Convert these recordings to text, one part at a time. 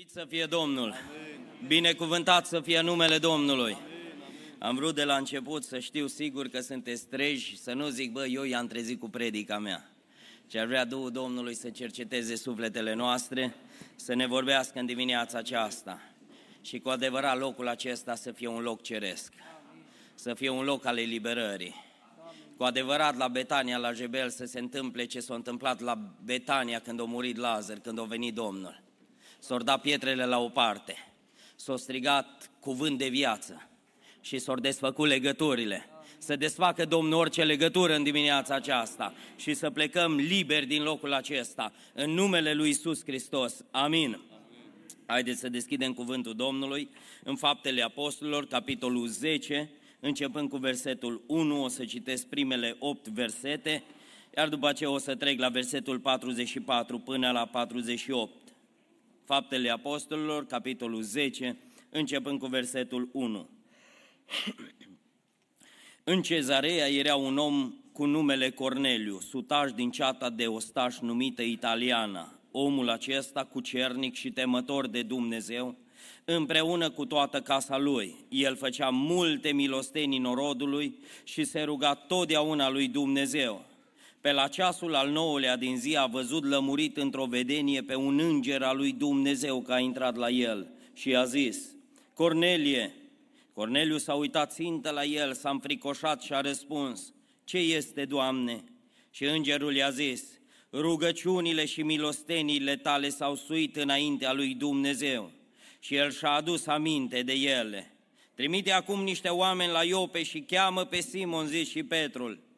Slăvit să fie Domnul! Binecuvântat să fie numele Domnului! Am vrut de la început să știu sigur că sunteți treji, să nu zic, bă, eu i-am trezit cu predica mea. Ce ar vrea Duhul Domnului să cerceteze sufletele noastre, să ne vorbească în dimineața aceasta. Și cu adevărat locul acesta să fie un loc ceresc, să fie un loc al eliberării. Cu adevărat la Betania, la Jebel, să se întâmple ce s-a întâmplat la Betania când a murit Lazar, când a venit Domnul s-au dat pietrele la o parte, s-au strigat cuvânt de viață și s-au desfăcut legăturile. Să desfacă Domnul orice legătură în dimineața aceasta și să plecăm liberi din locul acesta, în numele Lui Isus Hristos. Amin. Haideți să deschidem cuvântul Domnului în Faptele Apostolilor, capitolul 10, începând cu versetul 1, o să citesc primele 8 versete, iar după aceea o să trec la versetul 44 până la 48. Faptele Apostolilor, capitolul 10, începând cu versetul 1. În cezarea era un om cu numele Corneliu, sutaș din ceata de ostaș numită Italiana. Omul acesta, cucernic și temător de Dumnezeu, împreună cu toată casa lui. El făcea multe milostenii norodului și se ruga totdeauna lui Dumnezeu. Pe la ceasul al nouălea din zi a văzut lămurit într-o vedenie pe un înger al lui Dumnezeu că a intrat la el și a zis, Cornelie, Corneliu s-a uitat țintă la el, s-a înfricoșat și a răspuns, Ce este, Doamne? Și îngerul i-a zis, Rugăciunile și milosteniile tale s-au suit înaintea lui Dumnezeu și el și-a adus aminte de ele. Trimite acum niște oameni la Iope și cheamă pe Simon, zis și Petrul,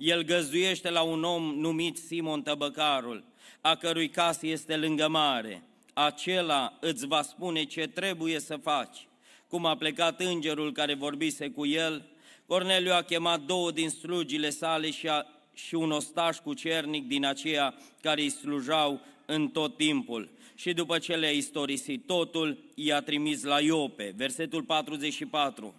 el găzduiește la un om numit Simon Tăbăcarul, a cărui casă este lângă mare. Acela îți va spune ce trebuie să faci. Cum a plecat îngerul care vorbise cu el, Corneliu a chemat două din slugile sale și, a, și un ostaș cu cernic din aceea care îi slujau în tot timpul. Și după ce le-a istorisit totul, i-a trimis la Iope. Versetul 44.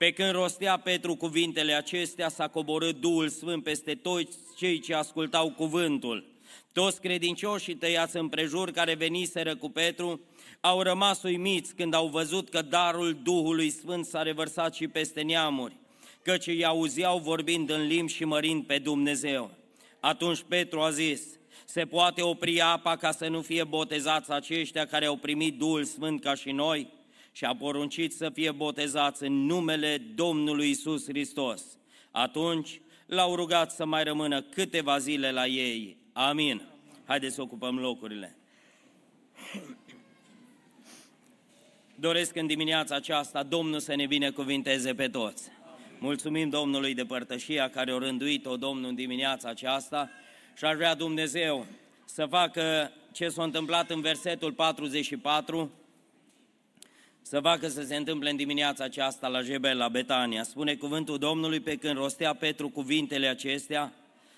Pe când rostea Petru cuvintele acestea, s-a coborât Duhul Sfânt peste toți cei ce ascultau cuvântul. Toți credincioșii tăiați împrejur care veniseră cu Petru au rămas uimiți când au văzut că darul Duhului Sfânt s-a revărsat și peste neamuri, căci îi auzeau vorbind în limbi și mărind pe Dumnezeu. Atunci Petru a zis, se poate opri apa ca să nu fie botezați aceștia care au primit Duhul Sfânt ca și noi? Și a poruncit să fie botezați în numele Domnului Isus Hristos. Atunci l-au rugat să mai rămână câteva zile la ei. Amin. Haideți să ocupăm locurile. Doresc în dimineața aceasta Domnul să ne binecuvinteze pe toți. Mulțumim Domnului de părtășia care o rânduit-o Domnul în dimineața aceasta și ar vrea Dumnezeu să facă ce s-a întâmplat în versetul 44, să facă să se întâmple în dimineața aceasta la Jebel, la Betania. Spune cuvântul Domnului pe când rostea Petru cuvintele acestea,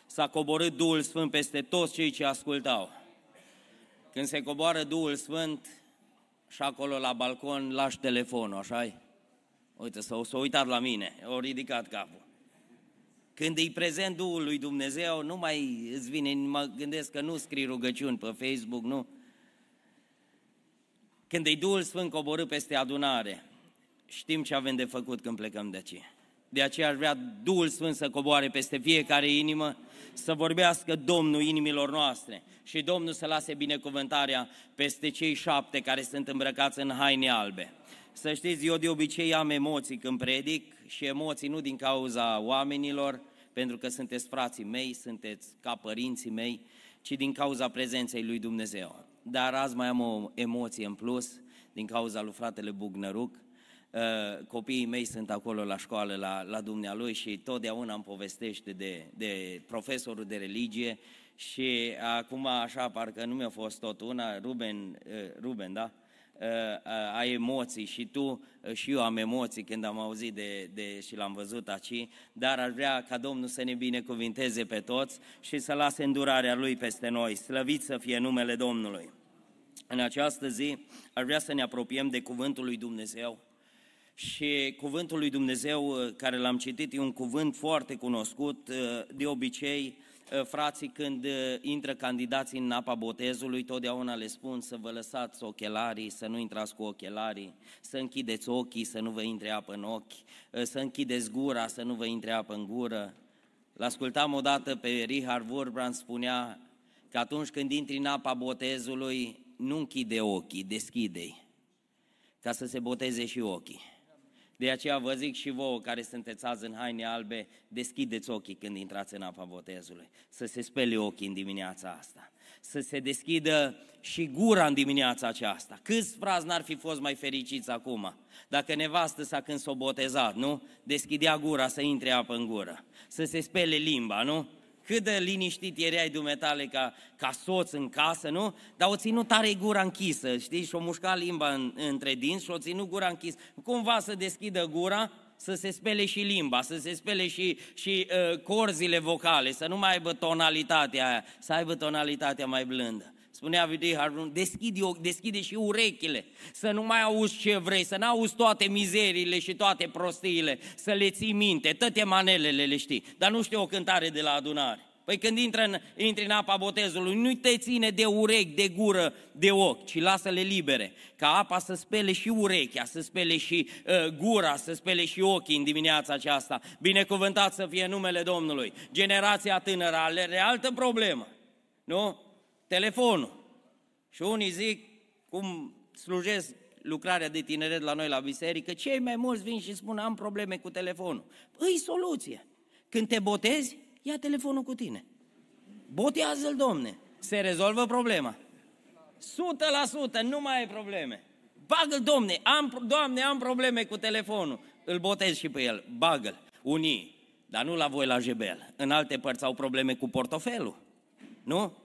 s-a coborât Duhul Sfânt peste toți cei ce ascultau. Când se coboară Duhul Sfânt și acolo la balcon lași telefonul, așa -i? Uite, s-a, s-a uitat la mine, a ridicat capul. Când îi prezent Duhul lui Dumnezeu, nu mai îți vine, mă gândesc că nu scrii rugăciuni pe Facebook, nu, când îi Duhul Sfânt coborâ peste adunare, știm ce avem de făcut când plecăm de aici. De aceea aș vrea Duhul Sfânt să coboare peste fiecare inimă, să vorbească Domnul inimilor noastre și Domnul să lase binecuvântarea peste cei șapte care sunt îmbrăcați în haine albe. Să știți, eu de obicei am emoții când predic și emoții nu din cauza oamenilor, pentru că sunteți frații mei, sunteți ca părinții mei, ci din cauza prezenței lui Dumnezeu dar azi mai am o emoție în plus din cauza lui fratele Bugnăruc. Uh, copiii mei sunt acolo la școală, la, la dumnealui și totdeauna îmi povestește de, de profesorul de religie și acum așa parcă nu mi-a fost tot una, Ruben, uh, Ruben da? Uh, ai emoții și tu și eu am emoții când am auzit de, de și l-am văzut aici, dar aș vrea ca Domnul să ne binecuvinteze pe toți și să lase îndurarea Lui peste noi. Slăvit să fie numele Domnului! În această zi aș vrea să ne apropiem de Cuvântul lui Dumnezeu și Cuvântul lui Dumnezeu care l-am citit e un cuvânt foarte cunoscut, de obicei uh, frații când uh, intră candidații în apa botezului, totdeauna le spun să vă lăsați ochelarii, să nu intrați cu ochelarii, să închideți ochii, să nu vă intre apă în ochi, să închideți gura, să nu vă intre apă în gură. L-ascultam odată pe Richard Wurbrand, spunea că atunci când intri în apa botezului, nu închide ochii, deschide-i, ca să se boteze și ochii. De aceea vă zic și vouă care sunteți azi în haine albe, deschideți ochii când intrați în apa botezului, să se spele ochii în dimineața asta, să se deschidă și gura în dimineața aceasta. Câți frați n-ar fi fost mai fericiți acum? Dacă nevastă sa când s-o botezat, nu? Deschidea gura să intre apă în gură, să se spele limba, nu? Cât de liniștit erai dumetale ca, ca soț în casă, nu? Dar o ținut tare gura închisă, știi? Și o mușca limba în, între dinți și o ținut gura închisă. Cumva să deschidă gura, să se spele și limba, să se spele și, și uh, corzile vocale, să nu mai aibă tonalitatea aia, să aibă tonalitatea mai blândă spunea Videi Harun, deschide, deschide și urechile, să nu mai auzi ce vrei, să nu auzi toate mizeriile și toate prostiile, să le ții minte, toate manelele le știi, dar nu știu o cântare de la adunare. Păi când intră în, intri în apa botezului, nu te ține de urechi, de gură, de ochi, ci lasă-le libere, ca apa să spele și urechea, să spele și uh, gura, să spele și ochii în dimineața aceasta. Binecuvântat să fie numele Domnului. Generația tânără are altă problemă, nu? Telefonul. Și unii zic, cum slujesc lucrarea de tineret la noi la biserică, cei mai mulți vin și spun, am probleme cu telefonul. Păi, soluție. Când te botezi, ia telefonul cu tine. Botează-l, domne. Se rezolvă problema. 100% nu mai ai probleme. Bagă-l, domne, am, doamne, am probleme cu telefonul. Îl botez și pe el, bagă-l. Unii, dar nu la voi la Jebel. În alte părți au probleme cu portofelul. Nu?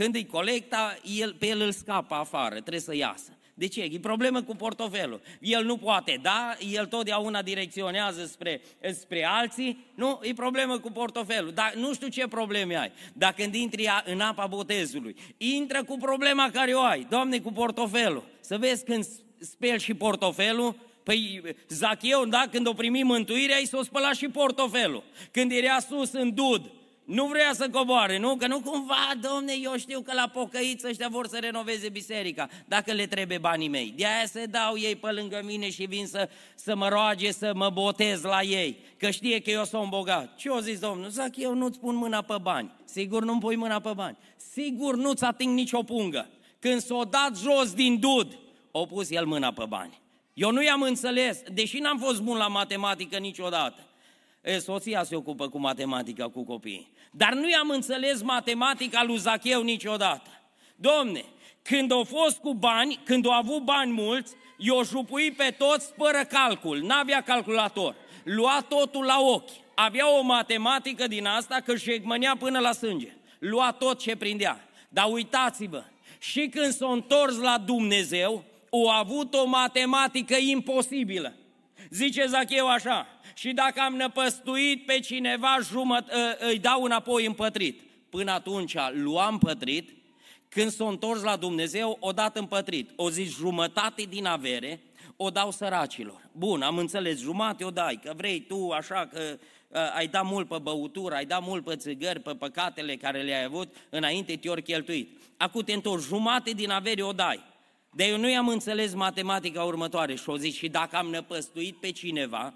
Când îi colecta, el, pe el îl scapă afară, trebuie să iasă. De ce? E problemă cu portofelul. El nu poate da, el totdeauna direcționează spre, spre alții, nu? E problemă cu portofelul. Dar nu știu ce probleme ai. Dacă când intri în apa botezului, intră cu problema care o ai. Doamne, cu portofelul. Să vezi când speli și portofelul, Păi Zacheu, da, când o primi mântuirea, i s-o spălat și portofelul. Când era sus în dud, nu vrea să coboare, nu? Că nu cumva, domne, eu știu că la pocăiți ăștia vor să renoveze biserica, dacă le trebuie banii mei. De aia se dau ei pe lângă mine și vin să, să mă roage să mă botez la ei, că știe că eu sunt bogat. Ce o zis domnul? Zac, eu nu-ți pun mâna pe bani. Sigur nu-mi pui mâna pe bani. Sigur nu-ți ating nicio pungă. Când s-o dat jos din dud, o pus el mâna pe bani. Eu nu i-am înțeles, deși n-am fost bun la matematică niciodată. E, soția se ocupă cu matematica cu copiii. Dar nu i-am înțeles matematica lui Zacheu niciodată. Domne, când au fost cu bani, când au avut bani mulți, i-o jupui pe toți fără calcul, n-avea calculator. Lua totul la ochi. Avea o matematică din asta că și egmănea până la sânge. Lua tot ce prindea. Dar uitați-vă, și când s-a întors la Dumnezeu, au avut o matematică imposibilă. Zice Zacheu așa, și dacă am năpăstuit pe cineva, jumăt, ă, îi dau înapoi împătrit. Până atunci luam pătrit, când s-o întors la Dumnezeu, o dat împătrit. O zis jumătate din avere, o dau săracilor. Bun, am înțeles, jumate o dai, că vrei tu așa, că uh, ai dat mult pe băutură, ai dat mult pe țigări, pe păcatele care le-ai avut, înainte te-ori cheltuit. Acum te întorci, jumate din avere o dai. De eu nu i-am înțeles matematica următoare și o zic, și dacă am năpăstuit pe cineva,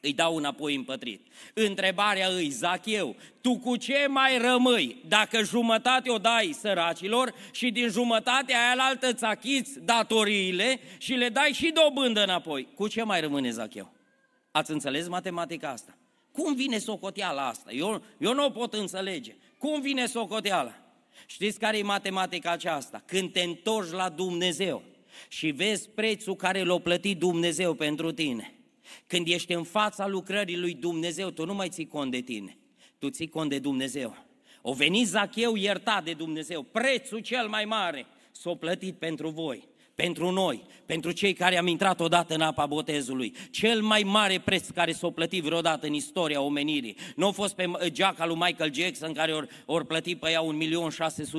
îi dau înapoi împătrit. Întrebarea îi, Zacheu, tu cu ce mai rămâi dacă jumătate o dai săracilor și din jumătatea aia altă îți achiți datoriile și le dai și dobândă înapoi? Cu ce mai rămâne, Zacheu? Ați înțeles matematica asta? Cum vine socoteala asta? Eu, eu nu o pot înțelege. Cum vine socoteala? Știți care e matematica aceasta? Când te întorci la Dumnezeu și vezi prețul care l-a plătit Dumnezeu pentru tine – când ești în fața lucrării lui Dumnezeu, tu nu mai ții cont de tine, tu ții cont de Dumnezeu. O venit Zacheu iertat de Dumnezeu, prețul cel mai mare s-a plătit pentru voi. Pentru noi, pentru cei care am intrat odată în apa botezului. Cel mai mare preț care s-a plătit vreodată în istoria omenirii. Nu a fost pe geaca lui Michael Jackson care ori, ori plătit pe ea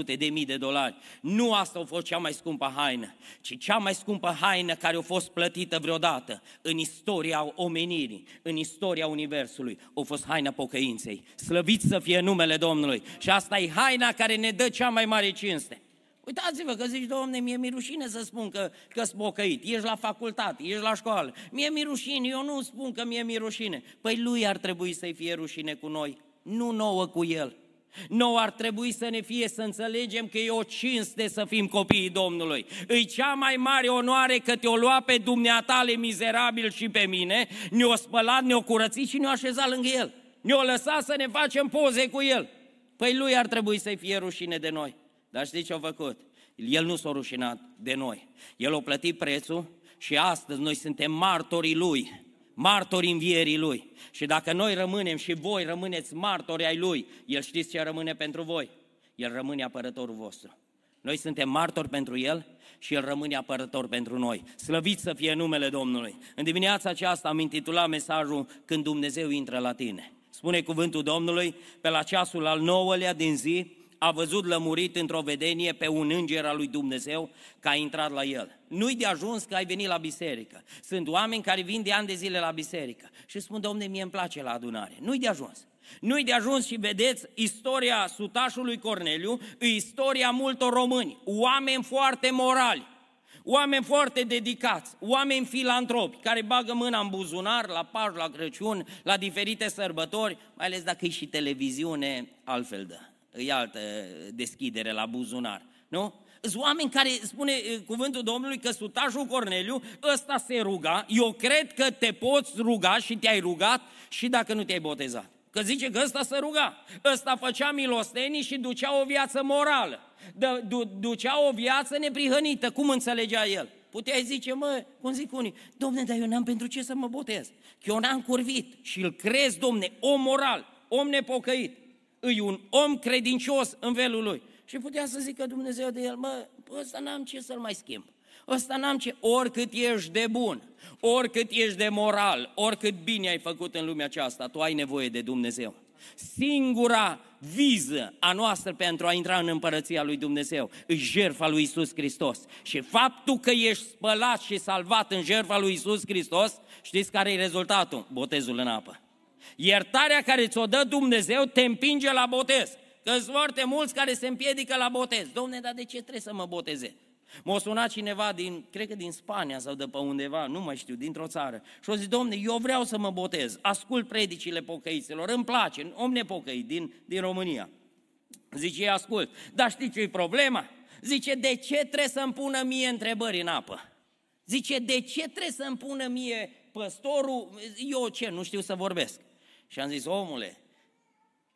1.600.000 de mii de dolari. Nu asta a fost cea mai scumpă haină, ci cea mai scumpă haină care a fost plătită vreodată în istoria omenirii, în istoria Universului, a fost haina pocăinței. Slăvit să fie numele Domnului. Și asta e haina care ne dă cea mai mare cinste. Uitați-vă că zici, domne, mie mi rușine să spun că, că spocăit, ești la facultate, ești la școală. Mie mi rușine, eu nu spun că mie mi rușine. Păi lui ar trebui să-i fie rușine cu noi, nu nouă cu el. Nouă ar trebui să ne fie să înțelegem că e o cinste să fim copiii Domnului. Îi cea mai mare onoare că te-o lua pe dumneatale mizerabil și pe mine, ne-o spălat, ne-o curățit și ne-o așezat lângă el. Ne-o lăsat să ne facem poze cu el. Păi lui ar trebui să-i fie rușine de noi. Dar știți ce a făcut? El nu s-a rușinat de noi. El a plătit prețul și astăzi noi suntem martorii Lui, martorii învierii Lui. Și dacă noi rămânem și voi rămâneți martori ai Lui, El știți ce rămâne pentru voi? El rămâne apărătorul vostru. Noi suntem martori pentru El și El rămâne apărător pentru noi. Slăvit să fie numele Domnului. În dimineața aceasta am intitulat mesajul Când Dumnezeu intră la tine. Spune cuvântul Domnului, pe la ceasul al nouălea din zi, a văzut lămurit într-o vedenie pe un înger al lui Dumnezeu că a intrat la el. Nu-i de ajuns că ai venit la biserică. Sunt oameni care vin de ani de zile la biserică și spun, domne, mie îmi place la adunare. Nu-i de ajuns. Nu-i de ajuns și vedeți istoria sutașului Corneliu, istoria multor români, oameni foarte morali, oameni foarte dedicați, oameni filantropi, care bagă mâna în buzunar la Paș, la Crăciun, la diferite sărbători, mai ales dacă e și televiziune, altfel dă e altă deschidere la buzunar, nu? Sunt oameni care spune cuvântul Domnului că sutașul Corneliu, ăsta se ruga, eu cred că te poți ruga și te-ai rugat și dacă nu te-ai botezat. Că zice că ăsta se ruga, ăsta făcea milostenii și ducea o viață morală, ducea o viață neprihănită, cum înțelegea el? Puteai zice, mă, cum zic unii, domne, dar eu n-am pentru ce să mă botez, că eu n-am curvit și îl crezi, domne, om moral, om nepocăit îi un om credincios în felul lui. Și putea să zică Dumnezeu de el, mă, ăsta n-am ce să-l mai schimb. Ăsta n-am ce, oricât ești de bun, oricât ești de moral, oricât bine ai făcut în lumea aceasta, tu ai nevoie de Dumnezeu. Singura viză a noastră pentru a intra în împărăția lui Dumnezeu e jertfa lui Isus Hristos. Și faptul că ești spălat și salvat în jertfa lui Isus Hristos, știți care e rezultatul? Botezul în apă. Iertarea care ți-o dă Dumnezeu te împinge la botez. Că sunt foarte mulți care se împiedică la botez. Domne, dar de ce trebuie să mă boteze? M-a sunat cineva din, cred că din Spania sau de pe undeva, nu mai știu, dintr-o țară. Și a zis, domne, eu vreau să mă botez, ascult predicile pocăiților, îmi place, om nepocăit din, din România. Zice, ascult, dar știi ce e problema? Zice, de ce trebuie să-mi pună mie întrebări în apă? Zice, de ce trebuie să-mi pună mie păstorul, eu ce, nu știu să vorbesc. Și am zis, omule,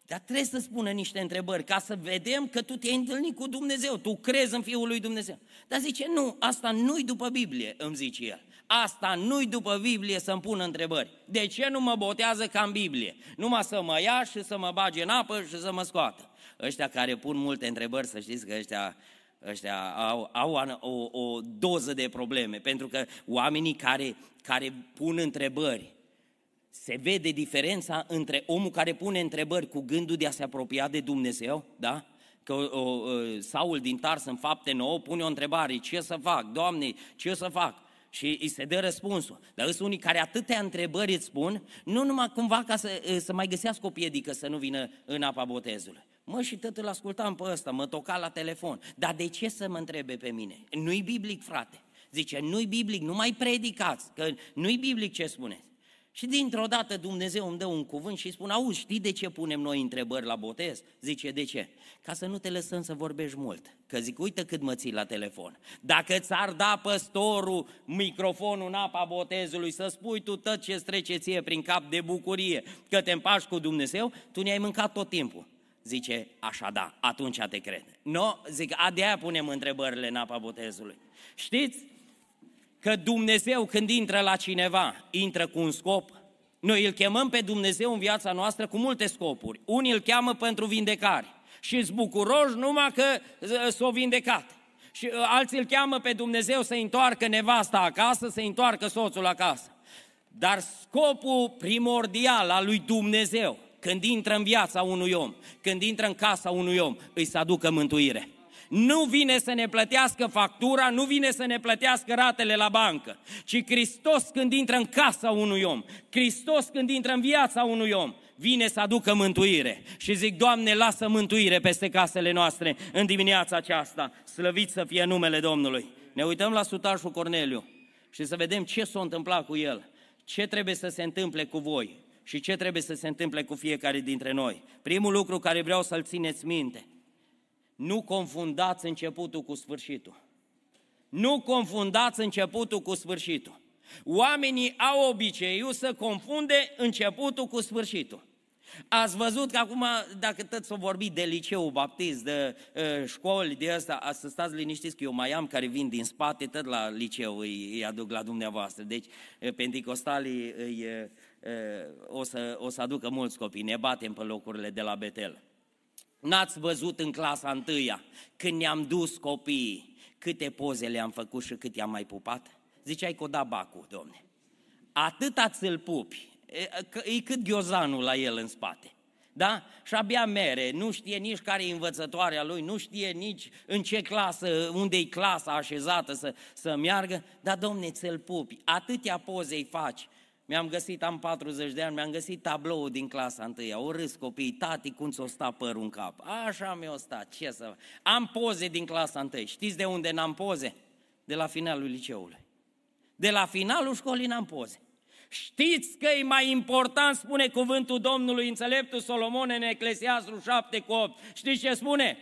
dar trebuie să spună niște întrebări ca să vedem că tu te-ai întâlnit cu Dumnezeu, tu crezi în Fiul lui Dumnezeu. Dar zice, nu, asta nu-i după Biblie, îmi zice el. Asta nu-i după Biblie să-mi pună întrebări. De ce nu mă botează ca în Biblie? Numai să mă ia și să mă bage în apă și să mă scoată. Ăștia care pun multe întrebări, să știți că ăștia, ăștia au, au o, o doză de probleme, pentru că oamenii care, care pun întrebări se vede diferența între omul care pune întrebări cu gândul de a se apropia de Dumnezeu, da? Că o, o, Saul din Tars în fapte 9 pune o întrebare, ce să fac, Doamne, ce să fac? Și îi se dă răspunsul. Dar sunt unii care atâtea întrebări îți spun, nu numai cumva ca să, să mai găsească o piedică să nu vină în apa botezului. Mă, și tot îl ascultam pe ăsta, mă toca la telefon. Dar de ce să mă întrebe pe mine? Nu-i biblic, frate. Zice, nu-i biblic, nu mai predicați, că nu-i biblic ce spuneți. Și dintr-o dată Dumnezeu îmi dă un cuvânt și spune, auzi, știi de ce punem noi întrebări la botez? Zice, de ce? Ca să nu te lăsăm să vorbești mult. Că zic, uite cât mă ții la telefon. Dacă ți-ar da păstorul microfonul în apa botezului să spui tu tot ce trece ție prin cap de bucurie, că te împași cu Dumnezeu, tu ne-ai mâncat tot timpul. Zice, așa da, atunci te cred. Nu, no, zic, a de punem întrebările în apa botezului. Știți, că Dumnezeu când intră la cineva, intră cu un scop. Noi îl chemăm pe Dumnezeu în viața noastră cu multe scopuri. Unii îl cheamă pentru vindecare și îți bucuroși numai că s-o vindecat. și uh, alții îl cheamă pe Dumnezeu să întoarcă nevasta acasă, să întoarcă soțul acasă. Dar scopul primordial al lui Dumnezeu, când intră în viața unui om, când intră în casa unui om, îi să aducă mântuire. Nu vine să ne plătească factura, nu vine să ne plătească ratele la bancă, ci Hristos când intră în casa unui om, Hristos când intră în viața unui om, vine să aducă mântuire. Și zic, Doamne, lasă mântuire peste casele noastre în dimineața aceasta. Slăvit să fie numele Domnului. Ne uităm la sutașul Corneliu și să vedem ce s-a întâmplat cu el, ce trebuie să se întâmple cu voi și ce trebuie să se întâmple cu fiecare dintre noi. Primul lucru care vreau să-l țineți minte, nu confundați începutul cu sfârșitul. Nu confundați începutul cu sfârșitul. Oamenii au obiceiul să confunde începutul cu sfârșitul. Ați văzut că acum, dacă tot s-o vorbi de liceu baptist, de uh, școli, de asta, să stați liniștiți că eu mai am care vin din spate, tot la liceu îi, îi aduc la dumneavoastră. Deci, uh, penticostalii îi, uh, o, să, o să aducă mulți copii, ne batem pe locurile de la Betel. N-ați văzut în clasa întâia, când ne-am dus copiii, câte poze le-am făcut și cât i-am mai pupat? Ziceai că o da bacul, domne. Atâta ți-l pupi, e cât ghiozanul la el în spate. Da? Și abia mere, nu știe nici care e învățătoarea lui, nu știe nici în ce clasă, unde e clasa așezată să, să meargă, dar domne, ți-l pupi, atâtea poze îi faci, mi-am găsit, am 40 de ani, mi-am găsit tabloul din clasa întâia. O râs copiii, tati, cum ți-o sta părul în cap? Așa mi-o sta, ce să... Am poze din clasa întâi. Știți de unde n-am poze? De la finalul liceului. De la finalul școlii n-am poze. Știți că e mai important, spune cuvântul Domnului înțeleptul Solomon în Eclesiastru 7 cu 8. Știți ce spune?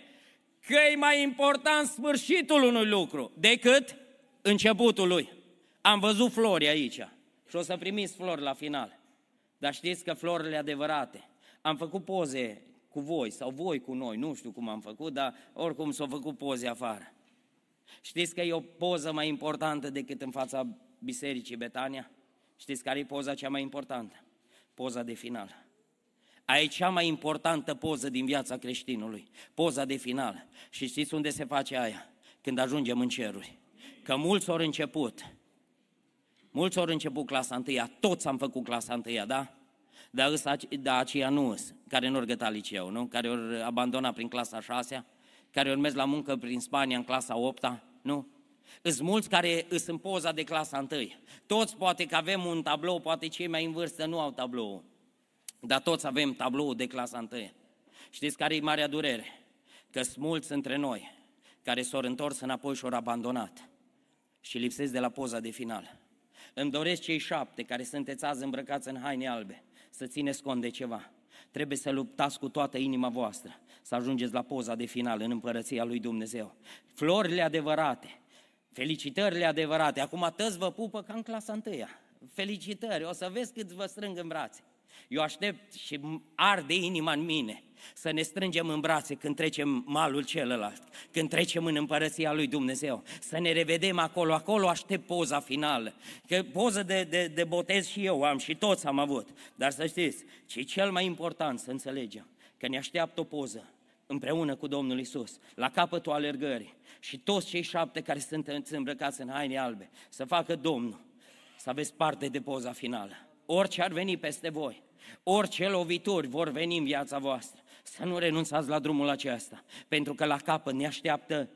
Că e mai important sfârșitul unui lucru decât începutul lui. Am văzut flori aici și o să primiți flori la final. Dar știți că florile adevărate, am făcut poze cu voi sau voi cu noi, nu știu cum am făcut, dar oricum s-au făcut poze afară. Știți că e o poză mai importantă decât în fața bisericii Betania? Știți care e poza cea mai importantă? Poza de final. Aia e cea mai importantă poză din viața creștinului, poza de final. Și știți unde se face aia? Când ajungem în ceruri. Că mulți au început Mulți au început clasa întâia, toți am făcut clasa întâia, da? Dar, ăsta, da, aceia nu îs, care nu au gătat liceu, nu? Care au abandonat prin clasa șasea, care au mers la muncă prin Spania în clasa opta, nu? Îs mulți care îs în poza de clasa întâi. Toți poate că avem un tablou, poate cei mai în vârstă nu au tablou. Dar toți avem tablou de clasa întâi. Știți care e marea durere? Că sunt mulți între noi care s-au întors înapoi și au abandonat și lipsesc de la poza de final. Îmi doresc cei șapte care sunteți azi îmbrăcați în haine albe să țineți cont de ceva. Trebuie să luptați cu toată inima voastră, să ajungeți la poza de final în împărăția lui Dumnezeu. Florile adevărate, felicitările adevărate. Acum tăți vă pupă ca în clasa întâia. Felicitări, o să vezi cât vă strâng în brațe. Eu aștept și arde inima în mine să ne strângem în brațe când trecem malul celălalt, când trecem în împărăția lui Dumnezeu, să ne revedem acolo, acolo aștept poza finală. Că poză de, de, de botez și eu am și toți am avut, dar să știți, ce cel mai important să înțelegem, că ne așteaptă o poză împreună cu Domnul Isus, la capătul alergării și toți cei șapte care sunt îmbrăcați în haine albe, să facă Domnul, să aveți parte de poza finală. Orice ar veni peste voi, orice lovituri vor veni în viața voastră, să nu renunțați la drumul acesta, pentru că la capăt ne așteaptă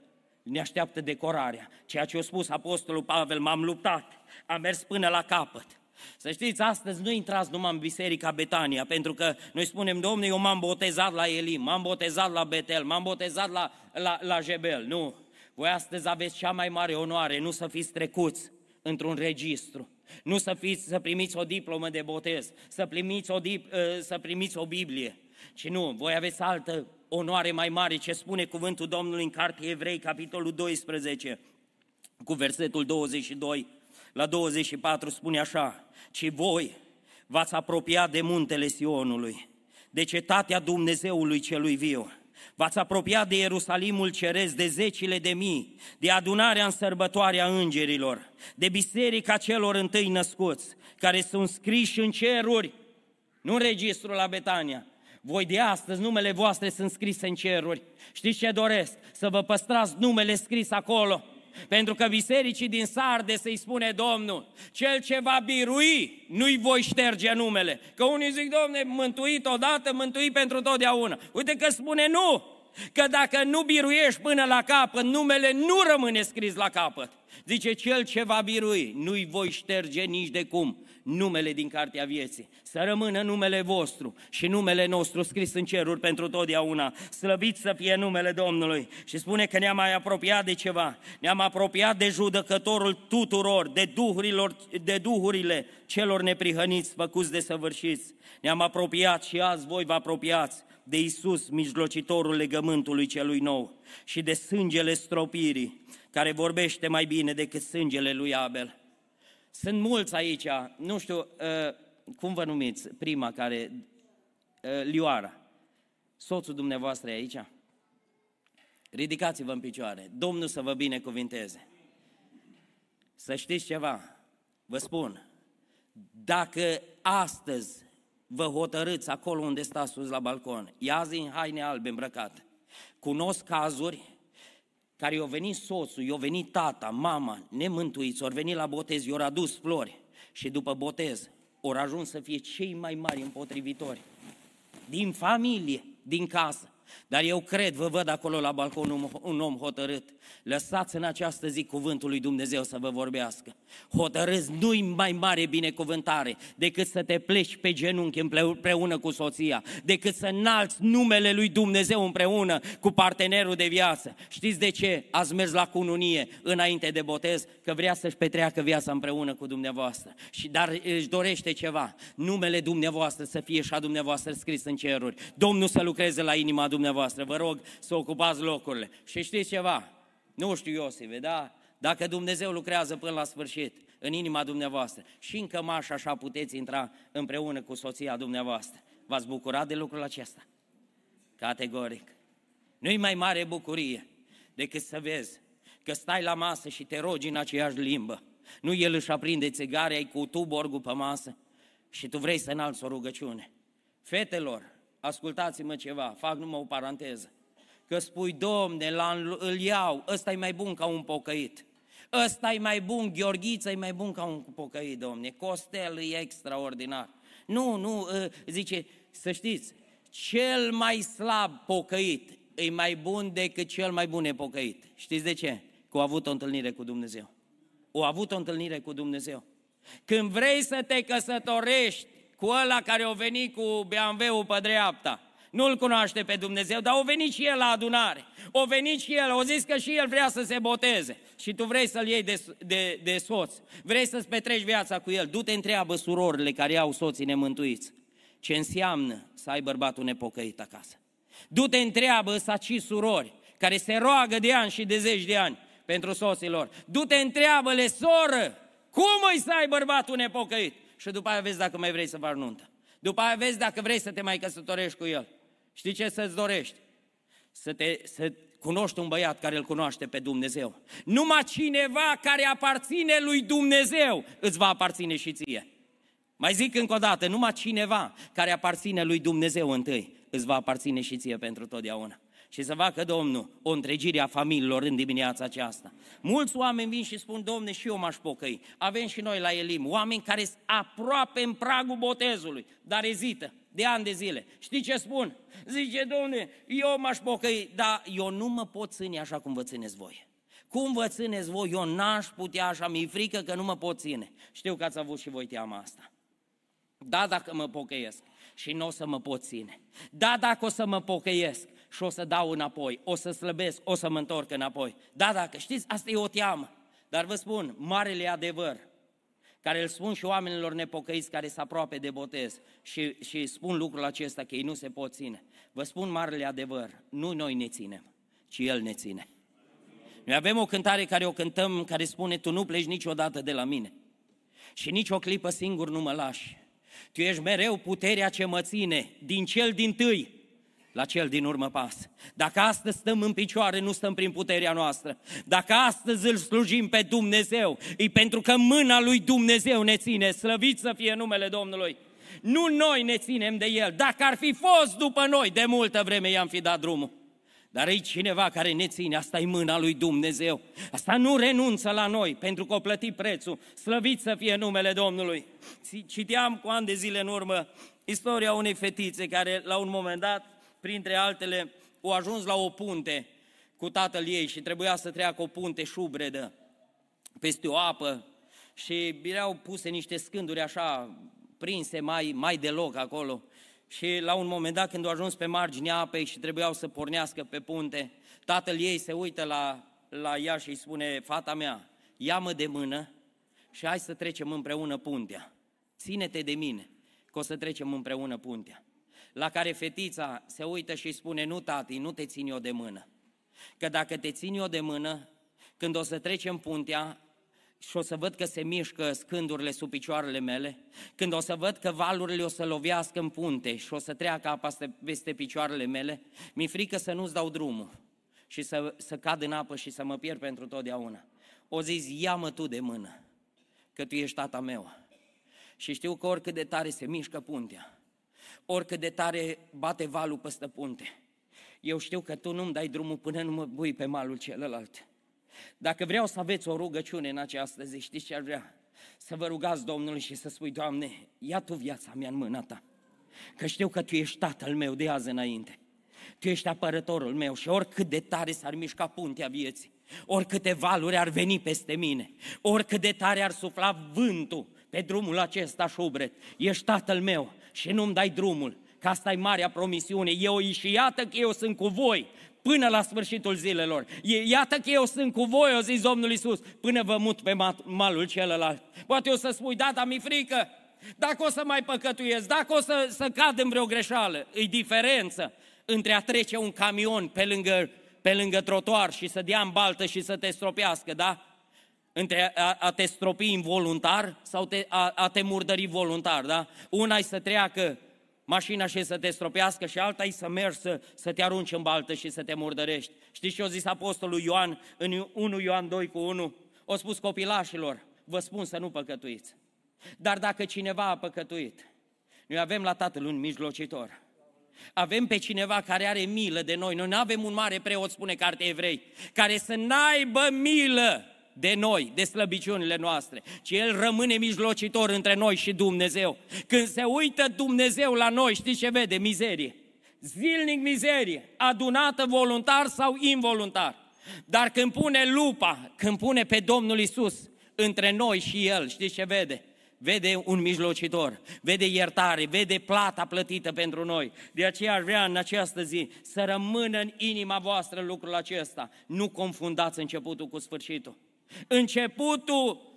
ne așteaptă decorarea. Ceea ce a spus Apostolul Pavel, m-am luptat, am mers până la capăt. Să știți, astăzi nu intrați numai în Biserica Betania, pentru că noi spunem, Domnule, eu m-am botezat la Elim, m-am botezat la Betel, m-am botezat la, la, la Jebel. Nu, voi astăzi aveți cea mai mare onoare, nu să fiți trecuți într-un registru, nu să, fiți, să primiți o diplomă de botez, să primiți o, dip, ă, să primiți o Biblie, ci nu, voi aveți altă onoare mai mare ce spune cuvântul Domnului în Cartea Evrei, capitolul 12, cu versetul 22 la 24 spune așa, ci voi v-ați apropiat de muntele Sionului, de cetatea Dumnezeului celui viu, V-ați apropiat de Ierusalimul Ceresc, de zecile de mii, de adunarea în sărbătoarea îngerilor, de biserica celor întâi născuți, care sunt scriși în ceruri, nu în registru la Betania, Voi de astăzi, numele voastre sunt scrise în ceruri. Știți ce doresc? Să vă păstrați numele scris acolo. Pentru că bisericii din Sarde să-i spune Domnul, cel ce va birui, nu-i voi șterge numele. Că unii zic, Domne, mântuit odată, mântuit pentru totdeauna. Uite că spune nu, că dacă nu biruiești până la capăt, numele nu rămâne scris la capăt. Zice, cel ce va birui, nu-i voi șterge nici de cum numele din cartea vieții. Să rămână numele vostru și numele nostru scris în ceruri pentru totdeauna. Slăvit să fie numele Domnului. Și spune că ne-am mai apropiat de ceva. Ne-am apropiat de judecătorul tuturor, de, duhurilor, de duhurile celor neprihăniți, făcuți de săvârșiți. Ne-am apropiat și azi voi vă apropiați de Isus, mijlocitorul legământului celui nou și de sângele stropirii, care vorbește mai bine decât sângele lui Abel. Sunt mulți aici, nu știu uh, cum vă numiți, prima care, uh, Lioara. Soțul dumneavoastră e aici? Ridicați-vă în picioare. Domnul să vă binecuvinteze. Să știți ceva, vă spun, dacă astăzi vă hotărâți acolo unde stați sus la balcon, iați în haine albe îmbrăcate. Cunosc cazuri care i-au venit soțul, i-au venit tata, mama, nemântuiți, au venit la botez, i-au adus flori și după botez au ajuns să fie cei mai mari împotrivitori din familie, din casă. Dar eu cred, vă văd acolo la balcon un, un om hotărât. Lăsați în această zi cuvântul lui Dumnezeu să vă vorbească. Hotărâți, nu-i mai mare binecuvântare decât să te pleci pe genunchi împreună cu soția, decât să înalți numele lui Dumnezeu împreună cu partenerul de viață. Știți de ce ați mers la cununie înainte de botez? Că vrea să-și petreacă viața împreună cu dumneavoastră. Și dar își dorește ceva, numele dumneavoastră să fie și a dumneavoastră scris în ceruri. Domnul să lucreze la inima dumneavoastră dumneavoastră, vă rog să ocupați locurile. Și știți ceva? Nu știu, Iosive, da? Dacă Dumnezeu lucrează până la sfârșit în inima dumneavoastră și în cămașă așa puteți intra împreună cu soția dumneavoastră. V-ați bucurat de lucrul acesta? Categoric. Nu-i mai mare bucurie decât să vezi că stai la masă și te rogi în aceeași limbă. Nu el își aprinde țigare, ai cu tuborgul pe masă și tu vrei să înalți o rugăciune. Fetelor, ascultați-mă ceva, fac numai o paranteză. Că spui, domne, îl iau, ăsta e mai bun ca un pocăit. Ăsta e mai bun, Gheorghiță e mai bun ca un pocăit, domne. Costel e extraordinar. Nu, nu, ă, zice, să știți, cel mai slab pocăit e mai bun decât cel mai bun pocăit. Știți de ce? Că a avut o întâlnire cu Dumnezeu. O avut o întâlnire cu Dumnezeu. Când vrei să te căsătorești, cu ăla care a venit cu BMW-ul pe dreapta. Nu-L cunoaște pe Dumnezeu, dar a venit și el la adunare. O venit și el, o zis că și el vrea să se boteze. Și tu vrei să-l iei de, de, de soț. Vrei să-ți petreci viața cu el. Du-te întreabă surorile care au soții nemântuiți. Ce înseamnă să ai bărbatul nepocăit acasă. Du-te întreabă saci surori care se roagă de ani și de zeci de ani pentru soților. Du-te întreabă-le, soră, cum îi să ai bărbatul nepocăit? Și după aia vezi dacă mai vrei să faci nuntă. După aia vezi dacă vrei să te mai căsătorești cu el. Știi ce să-ți dorești? Să, te, să cunoști un băiat care îl cunoaște pe Dumnezeu. Numai cineva care aparține lui Dumnezeu îți va aparține și ție. Mai zic încă o dată, numai cineva care aparține lui Dumnezeu întâi îți va aparține și ție pentru totdeauna și să facă Domnul o întregire a familiilor în dimineața aceasta. Mulți oameni vin și spun, Domne, și eu m-aș pocăi. Avem și noi la Elim oameni care sunt aproape în pragul botezului, dar ezită de ani de zile. Știi ce spun? Zice, Domne, eu m-aș pocăi, dar eu nu mă pot ține așa cum vă țineți voi. Cum vă țineți voi? Eu n-aș putea așa, mi-e frică că nu mă pot ține. Știu că ați avut și voi teama asta. Da, dacă mă pocăiesc și nu o să mă pot ține. Da, dacă o să mă pocăiesc și o să dau înapoi, o să slăbesc, o să mă întorc înapoi. Da, dacă știți, asta e o teamă. Dar vă spun, marele adevăr, care îl spun și oamenilor nepocăiți care se aproape de botez și, și spun lucrul acesta că ei nu se pot ține. Vă spun marele adevăr, nu noi ne ținem, ci El ne ține. Noi avem o cântare care o cântăm, care spune, tu nu pleci niciodată de la mine și nici o clipă singur nu mă lași. Tu ești mereu puterea ce mă ține din cel din tâi la cel din urmă pas. Dacă astăzi stăm în picioare, nu stăm prin puterea noastră. Dacă astăzi îl slujim pe Dumnezeu, e pentru că mâna lui Dumnezeu ne ține. Slăvit să fie numele Domnului. Nu noi ne ținem de el. Dacă ar fi fost după noi, de multă vreme i-am fi dat drumul. Dar e cineva care ne ține, asta e mâna lui Dumnezeu. Asta nu renunță la noi, pentru că o plătit prețul. Slăvit să fie numele Domnului. Citeam cu ani de zile în urmă istoria unei fetițe care la un moment dat, printre altele, o ajuns la o punte cu tatăl ei și trebuia să treacă o punte șubredă peste o apă și erau puse niște scânduri așa prinse mai, mai deloc acolo. Și la un moment dat, când au ajuns pe marginea apei și trebuiau să pornească pe punte, tatăl ei se uită la, la ea și îi spune, fata mea, ia-mă de mână și hai să trecem împreună puntea. Ține-te de mine, că o să trecem împreună puntea. La care fetița se uită și îi spune, nu tati, nu te țin eu de mână. Că dacă te țin eu de mână, când o să trecem puntea, și o să văd că se mișcă scândurile sub picioarele mele, când o să văd că valurile o să lovească în punte și o să treacă apa peste picioarele mele, mi-e frică să nu-ți dau drumul și să, să cad în apă și să mă pierd pentru totdeauna. O zis, ia-mă tu de mână, că tu ești tata meu. Și știu că oricât de tare se mișcă puntea, oricât de tare bate valul peste punte, eu știu că tu nu-mi dai drumul până nu mă bui pe malul celălalt. Dacă vreau să aveți o rugăciune în această zi, știți ce ar vrea? Să vă rugați Domnului și să spui, Doamne, ia Tu viața mea în mâna Ta. Că știu că Tu ești Tatăl meu de azi înainte. Tu ești apărătorul meu și oricât de tare s-ar mișca puntea vieții, oricâte valuri ar veni peste mine, oricât de tare ar sufla vântul pe drumul acesta șubret, ești Tatăl meu și nu-mi dai drumul, că asta e marea promisiune. Eu și iată că eu sunt cu voi până la sfârșitul zilelor. Iată că eu sunt cu voi, o zis Domnul Isus, până vă mut pe malul celălalt. Poate o să spui, da, dar mi frică, dacă o să mai păcătuiesc, dacă o să, să cad în vreo greșeală, e diferență între a trece un camion pe lângă, pe lângă trotuar și să dea în baltă și să te stropească, da? Între a, a te stropi involuntar sau te, a, a te murdări voluntar, da? Una e să treacă mașina și să te stropească și alta e să mergi să, să te arunci în baltă și să te murdărești. Știți ce a zis Apostolul Ioan în 1 Ioan 2 cu 1? O spus copilașilor, vă spun să nu păcătuiți. Dar dacă cineva a păcătuit, noi avem la Tatăl un mijlocitor. Avem pe cineva care are milă de noi. Noi nu avem un mare preot, spune cartea evrei, care să n-aibă milă de noi, de slăbiciunile noastre, ci El rămâne mijlocitor între noi și Dumnezeu. Când se uită Dumnezeu la noi, știți ce vede? Mizerie. Zilnic mizerie, adunată voluntar sau involuntar. Dar când pune lupa, când pune pe Domnul Isus între noi și El, știți ce vede? Vede un mijlocitor, vede iertare, vede plata plătită pentru noi. De aceea aș vrea în această zi să rămână în inima voastră lucrul acesta. Nu confundați începutul cu sfârșitul. Începutul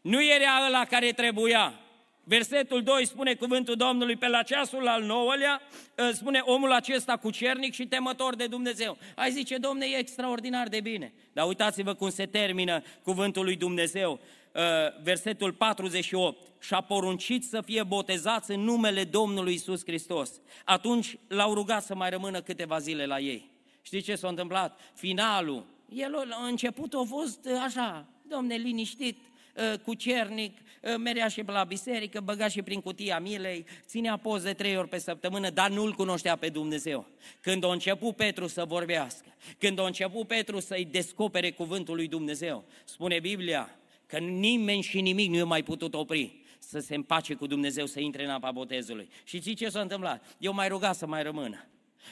nu era ăla care trebuia. Versetul 2 spune cuvântul Domnului, pe la ceasul al nouălea, ă, spune omul acesta cu cernic și temător de Dumnezeu. Ai zice, Domne, e extraordinar de bine. Dar uitați-vă cum se termină cuvântul lui Dumnezeu. Ă, versetul 48. Și a poruncit să fie botezați în numele Domnului Isus Hristos. Atunci l-au rugat să mai rămână câteva zile la ei. Știți ce s-a întâmplat? Finalul el la început a fost uh, așa, domne, liniștit, uh, cu cernic, uh, merea și la biserică, băga și prin cutia milei, ținea poze trei ori pe săptămână, dar nu-L cunoștea pe Dumnezeu. Când a început Petru să vorbească, când a început Petru să-i descopere cuvântul lui Dumnezeu, spune Biblia că nimeni și nimic nu i-a mai putut opri să se împace cu Dumnezeu, să intre în apa botezului. Și știți ce s-a întâmplat? Eu mai rugat să mai rămână.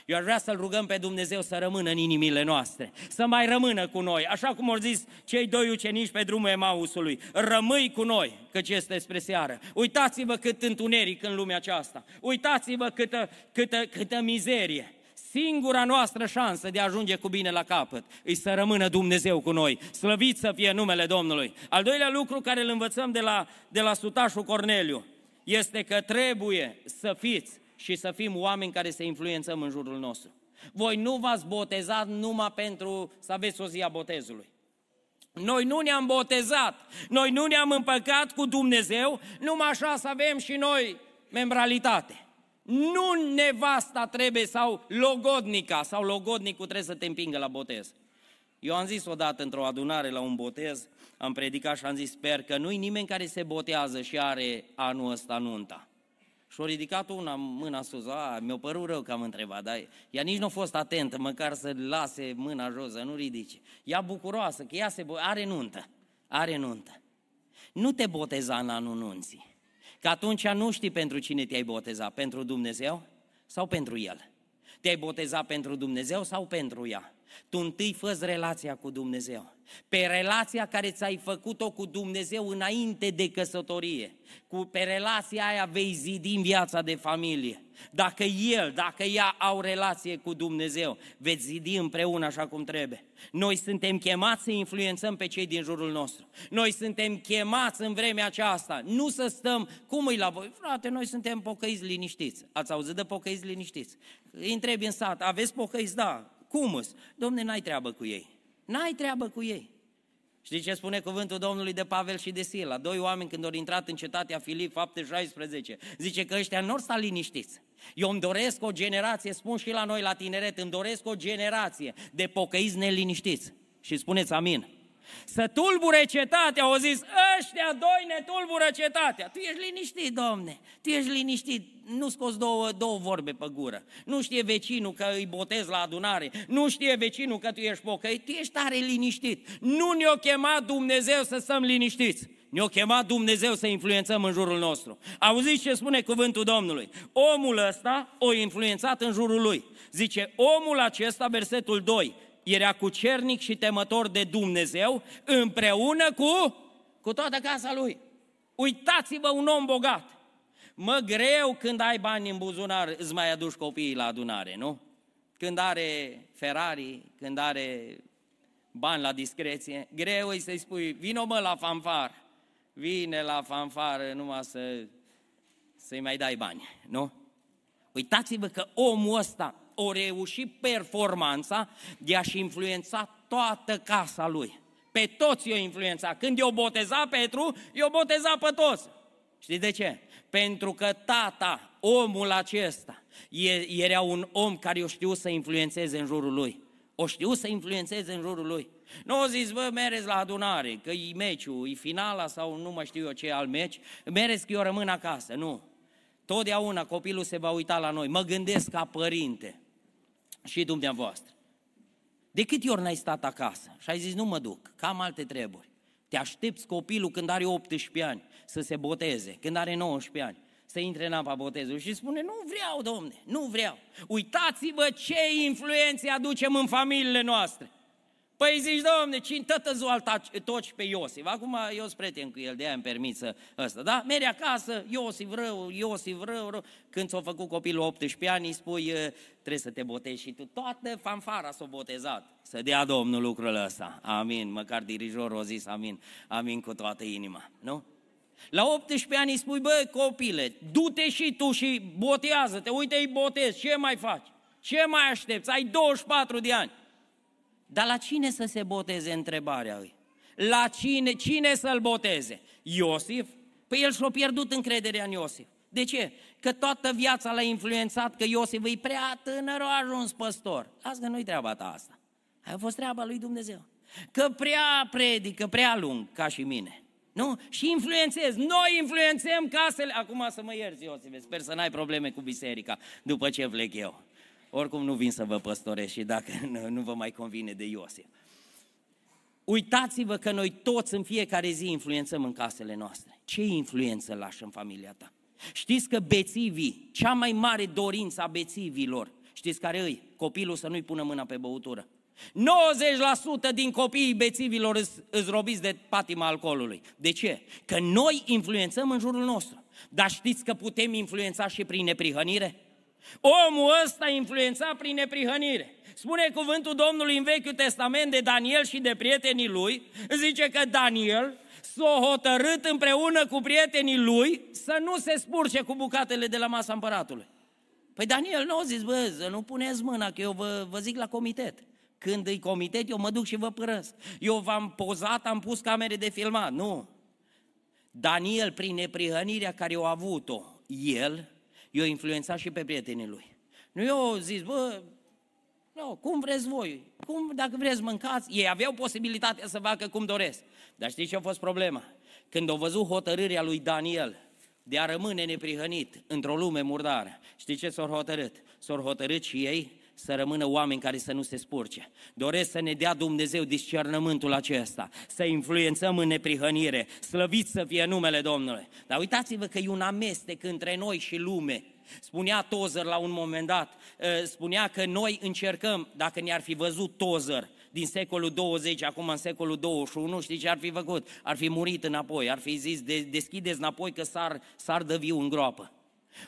Eu aș vrea să-L rugăm pe Dumnezeu să rămână în inimile noastre, să mai rămână cu noi, așa cum au zis cei doi ucenici pe drumul Emausului. Rămâi cu noi, căci este spre seară. Uitați-vă cât întuneric în lumea aceasta. Uitați-vă câtă, câtă, câtă mizerie. Singura noastră șansă de a ajunge cu bine la capăt îi să rămână Dumnezeu cu noi. Slăvit să fie numele Domnului. Al doilea lucru care îl învățăm de la, de la sutașul Corneliu este că trebuie să fiți și să fim oameni care să influențăm în jurul nostru. Voi nu v-ați botezat numai pentru să aveți o zi a botezului. Noi nu ne-am botezat, noi nu ne-am împăcat cu Dumnezeu, numai așa să avem și noi membralitate. Nu nevasta trebuie sau logodnica sau logodnicul trebuie să te împingă la botez. Eu am zis odată într-o adunare la un botez, am predicat și am zis, sper că nu-i nimeni care se botează și are anul ăsta nunta. Și-a ridicat una mâna sus, a, mi-a părut rău că am întrebat, dar ea nici nu a fost atentă, măcar să lase mâna jos, să nu ridice. Ea bucuroasă, că ea se bo- are nuntă, are nuntă. Nu te boteza în anul nunții, că atunci nu știi pentru cine te-ai botezat, pentru Dumnezeu sau pentru El. Te-ai botezat pentru Dumnezeu sau pentru ea? Tu întâi fă relația cu Dumnezeu. Pe relația care ți-ai făcut-o cu Dumnezeu înainte de căsătorie. Cu, pe relația aia vei zidi în viața de familie. Dacă el, dacă ea au relație cu Dumnezeu, veți zidi împreună așa cum trebuie. Noi suntem chemați să influențăm pe cei din jurul nostru. Noi suntem chemați în vremea aceasta, nu să stăm, cum îi la voi? Frate, noi suntem pocăiți liniștiți. Ați auzit de pocăiți liniștiți? Îi întrebi în sat, aveți pocăiți? Da. Cum îs? Domne, n-ai treabă cu ei. N-ai treabă cu ei. Știi ce spune cuvântul Domnului de Pavel și de Sila? Doi oameni când au intrat în cetatea Filip, fapte 16, zice că ăștia nu sta liniștiți. Eu îmi doresc o generație, spun și la noi la tineret, îmi doresc o generație de pocăiți neliniștiți. Și spuneți amin. Să tulbure cetatea, au zis, ăștia doi ne tulbură cetatea. Tu ești liniștit, domne, tu ești liniștit, nu scoți două, două vorbe pe gură. Nu știe vecinul că îi botezi la adunare, nu știe vecinul că tu ești pocăit, tu ești tare liniștit. Nu ne-o chemat Dumnezeu să stăm liniștiți. Ne-a chemat Dumnezeu să influențăm în jurul nostru. Auziți ce spune cuvântul Domnului? Omul ăsta o influențat în jurul lui. Zice, omul acesta, versetul 2, era cucernic și temător de Dumnezeu împreună cu, cu toată casa lui. Uitați-vă un om bogat. Mă greu când ai bani în buzunar, îți mai aduci copiii la adunare, nu? Când are Ferrari, când are bani la discreție, greu e să-i spui, vino mă la fanfar, vine la fanfară numai să, să-i mai dai bani, nu? Uitați-vă că omul ăsta o reușit performanța de a-și influența toată casa lui. Pe toți i-o influența. Când i-o boteza Petru, i-o boteza pe toți. Știți de ce? Pentru că tata, omul acesta, era un om care o știu să influențeze în jurul lui. O știu să influențeze în jurul lui. Nu o zis, bă, mereți la adunare, că e meciul, e finala sau nu mai știu eu ce al meci, mereți că eu rămân acasă. Nu. Totdeauna copilul se va uita la noi. Mă gândesc ca părinte și dumneavoastră. De câte ori n-ai stat acasă și ai zis, nu mă duc, cam alte treburi. Te aștepți copilul când are 18 ani să se boteze, când are 19 ani, să intre în apa botezului și spune, nu vreau, domne, nu vreau. Uitați-vă ce influențe aducem în familiile noastre. Păi zici, domne, cine tătă zual toci pe Iosif? Acum eu sunt prieten cu el, de aia îmi permit să ăsta, da? Mergi acasă, Iosif rău, Iosif rău, rău. Când s-a făcut copilul 18 ani, îi spui, trebuie să te botezi și tu. Toată fanfara s-a botezat. Să dea Domnul lucrul ăsta. Amin. Măcar dirijorul a zis amin. Amin cu toată inima. Nu? La 18 ani îi spui, bă, copile, du-te și tu și botează-te, uite, îi botezi, ce mai faci? Ce mai aștepți? Ai 24 de ani. Dar la cine să se boteze întrebarea lui? La cine, cine să-l boteze? Iosif? Păi el și-a pierdut încrederea în Iosif. De ce? Că toată viața l-a influențat că Iosif e prea tânăr, a ajuns păstor. Lasă că nu-i treaba ta asta. A fost treaba lui Dumnezeu. Că prea predică, prea lung, ca și mine. Nu? Și influențez. Noi influențăm casele. Acum să mă ierți, Iosif, sper să n-ai probleme cu biserica după ce plec eu. Oricum nu vin să vă păstoresc și dacă nu, nu vă mai convine de Iosif. Uitați-vă că noi toți în fiecare zi influențăm în casele noastre. Ce influență lași în familia ta? Știți că bețivii, cea mai mare dorință a bețivilor, știți care îi? Copilul să nu-i pună mâna pe băutură. 90% din copiii bețivilor îți robiți de patima alcoolului. De ce? Că noi influențăm în jurul nostru. Dar știți că putem influența și prin neprihănire? Omul ăsta influența prin neprihănire. Spune cuvântul Domnului în Vechiul Testament de Daniel și de prietenii lui, zice că Daniel s-a hotărât împreună cu prietenii lui să nu se spurce cu bucatele de la masa împăratului. Păi Daniel nu a zis, bă, să nu puneți mâna, că eu vă, vă zic la comitet. Când îi comitet, eu mă duc și vă părăsc. Eu v-am pozat, am pus camere de filmat. Nu. Daniel, prin neprihănirea care o a avut-o, el i-a influențat și pe prietenii lui. Nu eu zis, bă, nu, cum vreți voi, cum, dacă vreți mâncați, ei aveau posibilitatea să facă cum doresc. Dar știți ce a fost problema? Când au văzut hotărârea lui Daniel, de a rămâne neprihănit într-o lume murdară. Știți ce s-au hotărât? S-au hotărât și ei să rămână oameni care să nu se spurce. Doresc să ne dea Dumnezeu discernământul acesta, să influențăm în neprihănire, slăvit să fie numele Domnului. Dar uitați-vă că e un amestec între noi și lume. Spunea Tozer la un moment dat, ă, spunea că noi încercăm, dacă ne-ar fi văzut Tozer din secolul 20, acum în secolul 21, știți ce ar fi făcut? Ar fi murit înapoi, ar fi zis, deschideți înapoi că s-ar, s-ar dă viu în groapă.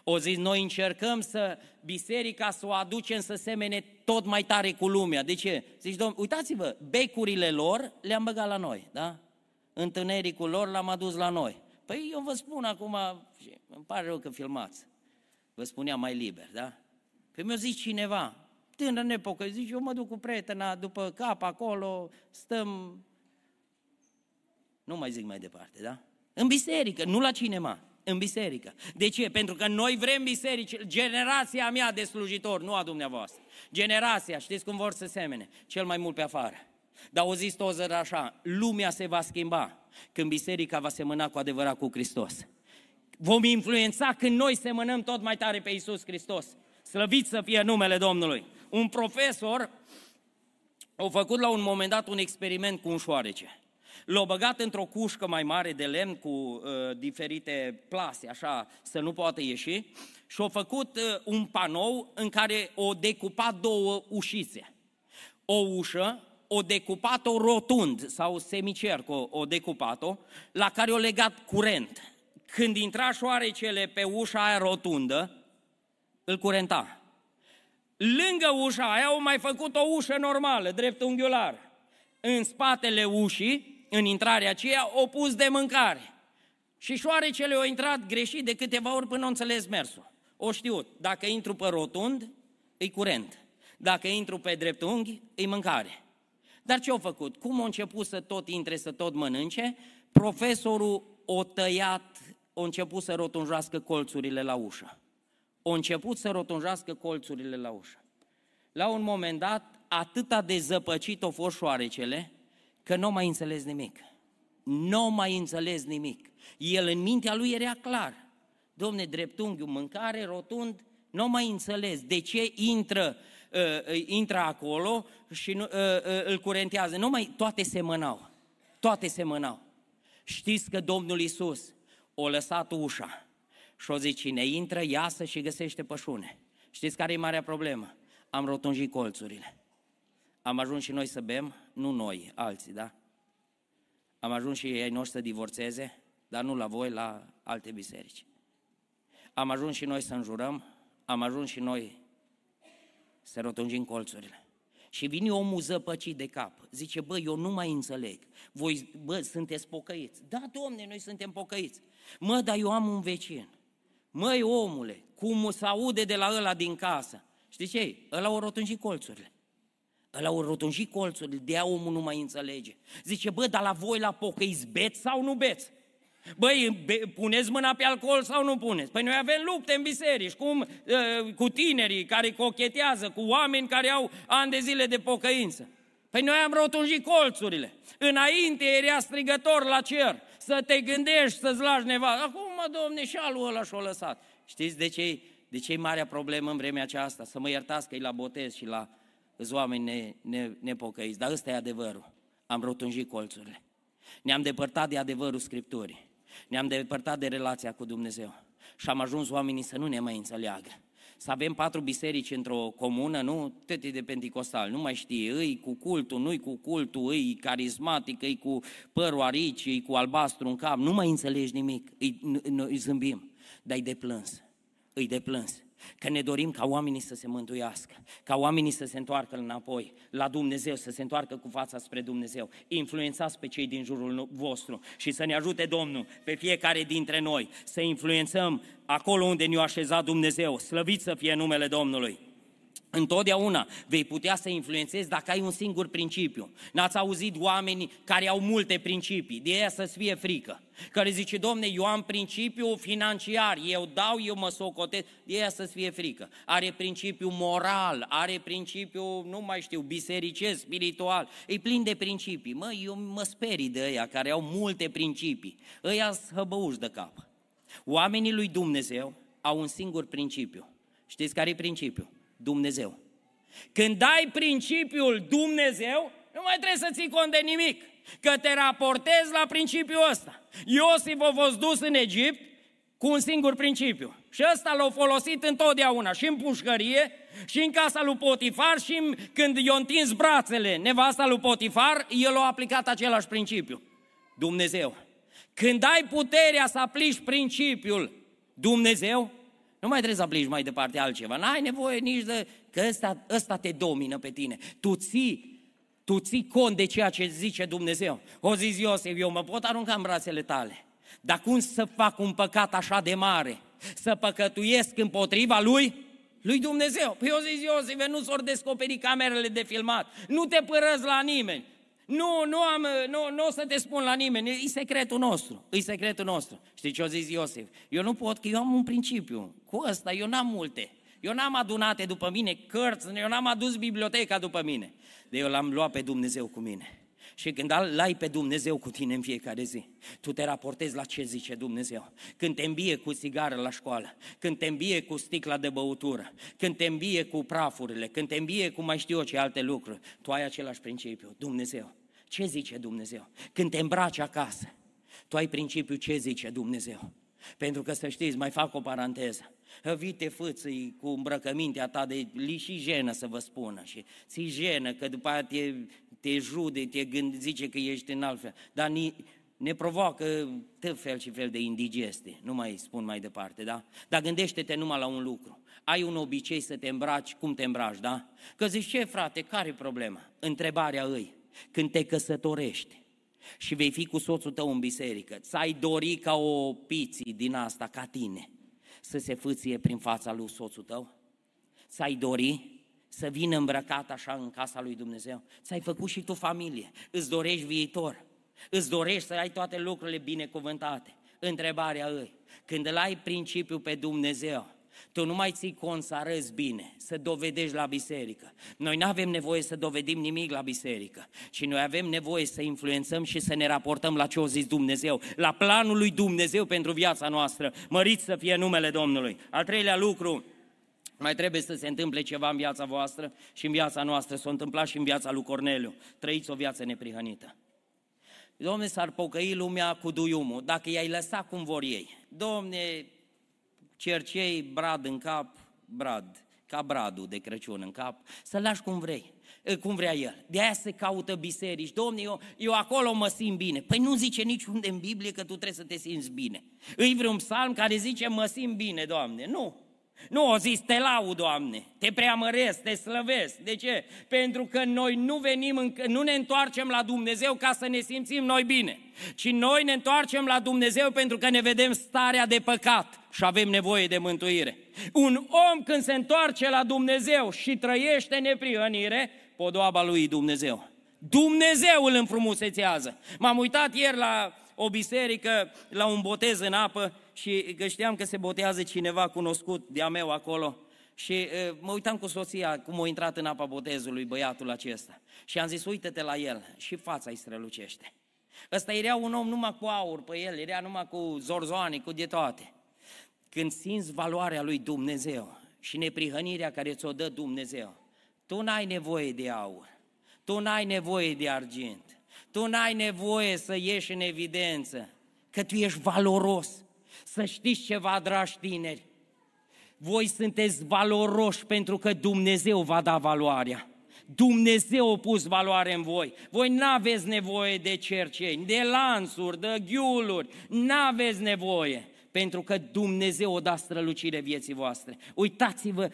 O zis, noi încercăm să biserica să o aducem să semene tot mai tare cu lumea. De ce? Zici, domn, uitați-vă, becurile lor le-am băgat la noi, da? Întunericul lor l-am adus la noi. Păi eu vă spun acum, și îmi pare rău că filmați, vă spuneam mai liber, da? Păi mi-a zis cineva, tânăr nepocă, zice, eu mă duc cu prietena după cap acolo, stăm, nu mai zic mai departe, da? În biserică, nu la cinema în biserică. De ce? Pentru că noi vrem biserici, generația mea de slujitori, nu a dumneavoastră. Generația, știți cum vor să semene? Cel mai mult pe afară. Dar o zis Tozer așa, lumea se va schimba când biserica va semăna cu adevărat cu Hristos. Vom influența când noi semănăm tot mai tare pe Iisus Hristos. Slăvit să fie numele Domnului. Un profesor a făcut la un moment dat un experiment cu un șoarece. L-au băgat într-o cușcă mai mare de lemn cu uh, diferite plase, așa, să nu poată ieși, și au făcut uh, un panou în care o decupat două ușițe. O ușă, o decupat-o rotund sau semicerc, o, o decupat-o, la care o legat curent. Când intra șoarecele pe ușa aia rotundă, îl curenta. Lângă ușa aia au mai făcut o ușă normală, dreptunghiulară. În spatele ușii în intrarea aceea, o pus de mâncare. Și șoarecele au intrat greșit de câteva ori până nu înțeles mersul. O știut, dacă intru pe rotund, e curent. Dacă intru pe dreptunghi, e mâncare. Dar ce au făcut? Cum au început să tot intre, să tot mănânce? Profesorul o tăiat, a început să rotunjească colțurile la ușă. A început să rotunjească colțurile la ușă. La un moment dat, atâta de zăpăcit au fost șoarecele, că nu mai înțeles nimic. Nu mai înțeles nimic. El în mintea lui era clar. Domne, dreptunghiul, mâncare, rotund, nu mai înțeles de ce intră, uh, uh, intră acolo și uh, uh, îl curentează. Nu mai, toate semănau. Toate semănau. Știți că Domnul Isus o lăsat ușa și o zice, cine intră, iasă și găsește pășune. Știți care e marea problemă? Am rotunjit colțurile. Am ajuns și noi să bem, nu noi, alții, da? Am ajuns și ei noștri să divorțeze, dar nu la voi, la alte biserici. Am ajuns și noi să înjurăm, am ajuns și noi să rotunjim colțurile. Și vine omul zăpăcit de cap. Zice, bă, eu nu mai înțeleg. Voi, bă, sunteți pocăiți. Da, domne, noi suntem pocăiți. Mă, dar eu am un vecin. Măi, omule, cum se aude de la ăla din casă. Știi ce? Ăla o rotunjit colțurile. Ăla o rotunji colțul, de aia omul nu mai înțelege. Zice, bă, dar la voi la pocăiți beți sau nu beți? Băi, be, puneți mâna pe alcool sau nu puneți? Păi noi avem lupte în biserici, cum, uh, cu tinerii care cochetează, cu oameni care au ani de zile de pocăință. Păi noi am rotunjit colțurile. Înainte era strigător la cer, să te gândești să-ți lași neva. Acum, domne, și alul ăla și-o lăsat. Știți de ce, de ce e marea problemă în vremea aceasta? Să mă iertați că e la botez și la îți oameni ne, ne, nepocăiți, dar ăsta e adevărul. Am rotunjit colțurile. Ne-am depărtat de adevărul Scripturii. Ne-am depărtat de relația cu Dumnezeu. Și am ajuns oamenii să nu ne mai înțeleagă. Să avem patru biserici într-o comună, nu? Tete de penticostal, nu mai știe, îi cu cultul, nu-i cu cultul, îi carismatic, îi cu părul arici, îi cu albastru în cap, nu mai înțelegi nimic, îi, îi zâmbim, dar îi de plâns, îi de plâns. Că ne dorim ca oamenii să se mântuiască, ca oamenii să se întoarcă înapoi la Dumnezeu, să se întoarcă cu fața spre Dumnezeu. Influențați pe cei din jurul vostru și să ne ajute Domnul pe fiecare dintre noi să influențăm acolo unde ne-a așezat Dumnezeu. Slăvit să fie numele Domnului! Întotdeauna vei putea să influențezi dacă ai un singur principiu. N-ați auzit oameni care au multe principii, de aia să-ți fie frică. Care zice, domne, eu am principiu financiar, eu dau, eu mă socotez, de aia să-ți fie frică. Are principiu moral, are principiu, nu mai știu, bisericesc, spiritual, e plin de principii. Mă, eu mă sperii de ăia care au multe principii. Ăia hăbăuși de cap. Oamenii lui Dumnezeu au un singur principiu. Știți care e principiul? Dumnezeu. Când ai principiul Dumnezeu, nu mai trebuie să ții cont de nimic, că te raportezi la principiul ăsta. Iosif a fost dus în Egipt cu un singur principiu. Și ăsta l-a folosit întotdeauna, și în pușcărie, și în casa lui Potifar, și în, când i-a întins brațele nevasta lui Potifar, el a aplicat același principiu. Dumnezeu. Când ai puterea să aplici principiul Dumnezeu, nu mai trebuie să aplici mai departe altceva. N-ai nevoie nici de... că ăsta, ăsta te domină pe tine. Tu ții, tu ții cont de ceea ce zice Dumnezeu. O zis Iosef, eu mă pot arunca în brațele tale. Dar cum să fac un păcat așa de mare? Să păcătuiesc împotriva lui? Lui Dumnezeu. Păi eu zis Iosif, nu s-or descoperi camerele de filmat. Nu te părăzi la nimeni. Nu, nu, am, nu, nu o să te spun la nimeni, e secretul nostru, e secretul nostru. Știi ce a zis Iosif? Eu nu pot, că eu am un principiu. Cu ăsta eu n-am multe. Eu n-am adunate după mine cărți, eu n-am adus biblioteca după mine. De eu l-am luat pe Dumnezeu cu mine. Și când l-ai pe Dumnezeu cu tine în fiecare zi, tu te raportezi la ce zice Dumnezeu. Când te îmbie cu țigară la școală, când te îmbie cu sticla de băutură, când te îmbie cu prafurile, când te îmbie cu mai știu eu ce alte lucruri, tu ai același principiu, Dumnezeu. Ce zice Dumnezeu? Când te îmbraci acasă, tu ai principiul ce zice Dumnezeu. Pentru că să știți, mai fac o paranteză. Vite fâțâi cu îmbrăcămintea ta de li și jenă să vă spună și ți jenă că după aia te, te jude, te gând, zice că ești în altfel. Dar ni, ne provoacă tot fel și fel de indigeste, nu mai spun mai departe, da? Dar gândește-te numai la un lucru. Ai un obicei să te îmbraci, cum te îmbraci, da? Că zici, ce frate, care e problema? Întrebarea îi, când te căsătorești și vei fi cu soțul tău în biserică, ți-ai dori ca o piții din asta, ca tine, să se fâție prin fața lui soțul tău? Ți-ai dori să vină îmbrăcat așa în casa lui Dumnezeu? Ți-ai făcut și tu familie, îți dorești viitor, îți dorești să ai toate lucrurile binecuvântate. Întrebarea îi, când îl ai principiul pe Dumnezeu, tu nu mai ții cont să arăți bine, să dovedești la biserică. Noi nu avem nevoie să dovedim nimic la biserică, ci noi avem nevoie să influențăm și să ne raportăm la ce a zis Dumnezeu, la planul lui Dumnezeu pentru viața noastră. Măriți să fie numele Domnului. Al treilea lucru, mai trebuie să se întâmple ceva în viața voastră și în viața noastră, s-a întâmplat și în viața lui Corneliu. Trăiți o viață neprihănită. Domne, s-ar pocăi lumea cu duiumul, dacă i-ai lăsat cum vor ei. Domne, cercei brad în cap, brad, ca bradul de Crăciun în cap, să lași cum vrei, cum vrea el. De aia se caută biserici. Domne, eu, eu acolo mă simt bine. Păi nu zice niciunde în Biblie că tu trebuie să te simți bine. Îi vreun psalm care zice mă simt bine, Doamne. Nu, nu, o zis, te laud, Doamne, te preamăresc, te slăvesc. De ce? Pentru că noi nu venim, în, nu ne întoarcem la Dumnezeu ca să ne simțim noi bine, ci noi ne întoarcem la Dumnezeu pentru că ne vedem starea de păcat și avem nevoie de mântuire. Un om când se întoarce la Dumnezeu și trăiește neprihănire, podoaba lui Dumnezeu. Dumnezeu îl înfrumusețează. M-am uitat ieri la o biserică, la un botez în apă și că știam că se botează cineva cunoscut de-a meu acolo și uh, mă uitam cu soția cum a intrat în apa botezului băiatul acesta. Și am zis, uite-te la el și fața îi strălucește. Ăsta era un om numai cu aur pe el, era numai cu zorzoane, cu de toate. Când simți valoarea lui Dumnezeu și neprihănirea care ți-o dă Dumnezeu, tu n-ai nevoie de aur, tu n-ai nevoie de argint, tu n-ai nevoie să ieși în evidență că tu ești valoros, să știți ceva, dragi tineri, voi sunteți valoroși pentru că Dumnezeu va da valoarea. Dumnezeu a pus valoare în voi. Voi nu aveți nevoie de cerceni, de lansuri, de ghiuluri, nu aveți nevoie pentru că Dumnezeu o da strălucire vieții voastre. Uitați-vă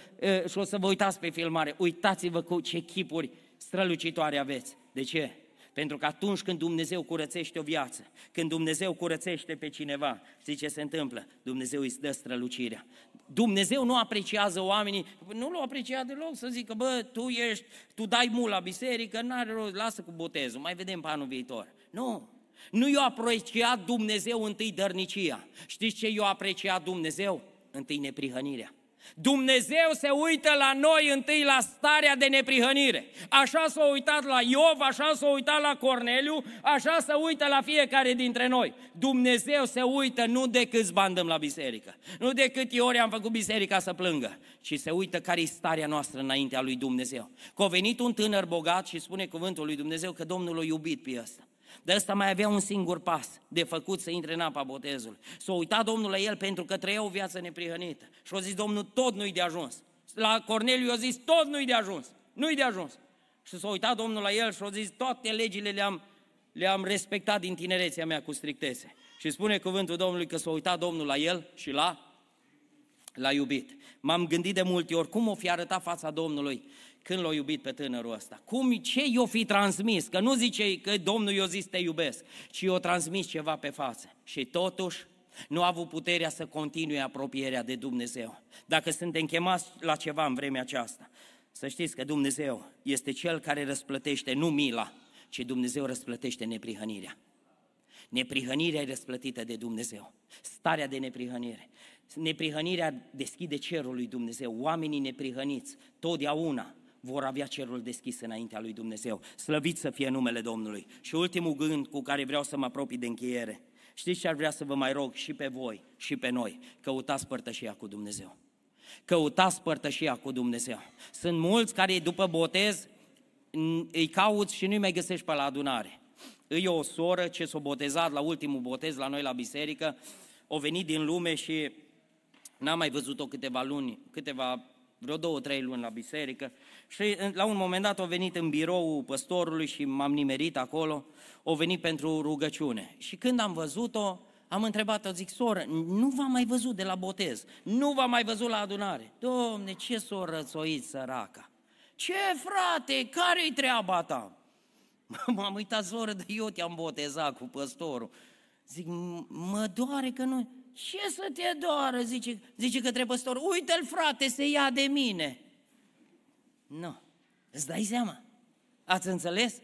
și o să vă uitați pe filmare, uitați-vă cu ce chipuri strălucitoare aveți. De ce? Pentru că atunci când Dumnezeu curățește o viață, când Dumnezeu curățește pe cineva, știți ce se întâmplă? Dumnezeu îți dă strălucirea. Dumnezeu nu apreciază oamenii, nu l-o aprecia deloc să zică, bă, tu ești, tu dai mult la biserică, n-are rost, lasă cu botezul, mai vedem pe anul viitor. Nu, nu i-a apreciat Dumnezeu întâi dărnicia. Știți ce i-a apreciat Dumnezeu? Întâi neprihănirea. Dumnezeu se uită la noi întâi la starea de neprihănire. Așa s-a uitat la Iov, așa s-a uitat la Corneliu, așa se uită la fiecare dintre noi. Dumnezeu se uită nu de câți bani dăm la biserică, nu de câte ori am făcut biserica să plângă, ci se uită care e starea noastră înaintea lui Dumnezeu. Că a venit un tânăr bogat și spune cuvântul lui Dumnezeu că Domnul l-a iubit pe ăsta. De ăsta mai avea un singur pas de făcut să intre în apa botezului. S-a uitat Domnul la el pentru că trăia o viață neprihănită. Și a zis, Domnul, tot nu-i de ajuns. La Corneliu a zis, tot nu-i de ajuns. Nu-i de ajuns. Și s-a uitat Domnul la el și a zis, toate legile le-am, le-am respectat din tinerețea mea cu strictețe. Și spune cuvântul Domnului că s-a uitat Domnul la el și l-a, l-a iubit. M-am gândit de multe ori cum o fi arătat fața Domnului când l-a iubit pe tânărul ăsta? Cum, ce i-o fi transmis? Că nu zice că Domnul i-a zis te iubesc, ci i-a transmis ceva pe față. Și totuși nu a avut puterea să continue apropierea de Dumnezeu. Dacă suntem chemați la ceva în vremea aceasta, să știți că Dumnezeu este Cel care răsplătește nu mila, ci Dumnezeu răsplătește neprihănirea. Neprihănirea e răsplătită de Dumnezeu. Starea de neprihănire. Neprihănirea deschide cerul lui Dumnezeu. Oamenii neprihăniți, totdeauna, vor avea cerul deschis înaintea lui Dumnezeu. Slăvit să fie numele Domnului. Și ultimul gând cu care vreau să mă apropii de încheiere. Știți ce ar vrea să vă mai rog și pe voi și pe noi? Căutați părtășia cu Dumnezeu. Căutați părtășia cu Dumnezeu. Sunt mulți care după botez îi cauți și nu-i mai găsești pe la adunare. Îi o soră ce s-a botezat la ultimul botez la noi la biserică, o venit din lume și n-am mai văzut-o câteva luni, câteva vreo două, trei luni la biserică și la un moment dat a venit în birou păstorului și m-am nimerit acolo, o venit pentru rugăciune. Și când am văzut-o, am întrebat-o, zic, soră, nu v-am mai văzut de la botez, nu v-am mai văzut la adunare. Domne, ce s-o rățoit săraca? Ce frate, care-i treaba ta? M-am uitat, soră, de eu te-am botezat cu păstorul. Zic, mă doare că nu... Ce să te doară, zice, zice către păstor, uite-l frate, se ia de mine. Nu, îți dai seama? Ați înțeles?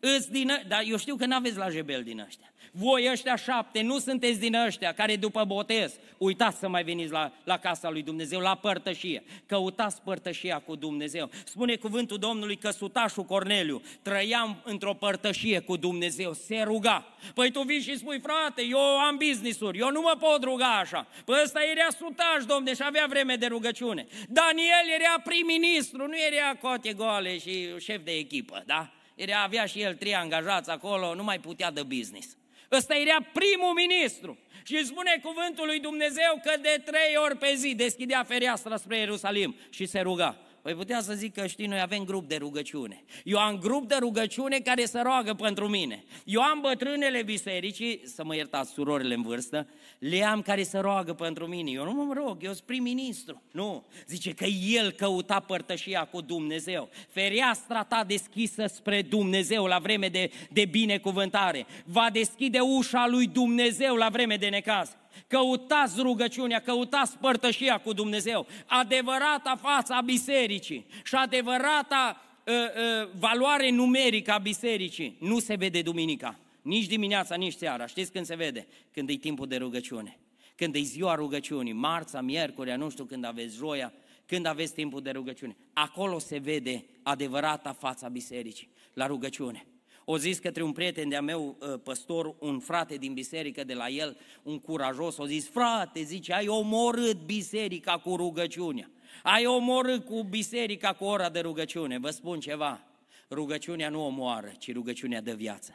Îți din, dar eu știu că n-aveți la jebel din ăștia. Voi ăștia șapte nu sunteți din ăștia care după botez, uitați să mai veniți la, la casa lui Dumnezeu, la părtășie. Căutați părtășia cu Dumnezeu. Spune cuvântul Domnului că sutașul Corneliu trăia într-o părtășie cu Dumnezeu, se ruga. Păi tu vii și spui, frate, eu am business-uri, eu nu mă pot ruga așa. Păi ăsta era sutaș, domne, și avea vreme de rugăciune. Daniel era prim-ministru, nu era cote goale și șef de echipă, da? Era, avea și el trei angajați acolo, nu mai putea de business. Ăsta era primul ministru. Și spune cuvântul lui Dumnezeu că de trei ori pe zi deschidea fereastra spre Ierusalim și se ruga. Păi putea să zic că știi, noi avem grup de rugăciune. Eu am grup de rugăciune care se roagă pentru mine. Eu am bătrânele bisericii, să mă iertați surorile în vârstă, le am care se roagă pentru mine. Eu nu mă rog, eu sunt prim-ministru. Nu, zice că el căuta părtășia cu Dumnezeu. Fereastra ta deschisă spre Dumnezeu la vreme de, de binecuvântare. Va deschide ușa lui Dumnezeu la vreme de necaz. Căutați rugăciunea, căutați părtășia cu Dumnezeu. Adevărata fața bisericii și adevărata uh, uh, valoare numerică a bisericii nu se vede duminica. Nici dimineața, nici seara. Știți când se vede? Când e timpul de rugăciune. Când e ziua rugăciunii, marța, miercurea, nu știu când aveți joia, când aveți timpul de rugăciune. Acolo se vede adevărata fața bisericii, la rugăciune o zis către un prieten de-a meu, ă, păstor, un frate din biserică de la el, un curajos, o zis, frate, zice, ai omorât biserica cu rugăciunea. Ai omorât cu biserica cu ora de rugăciune. Vă spun ceva, rugăciunea nu omoară, ci rugăciunea dă viață.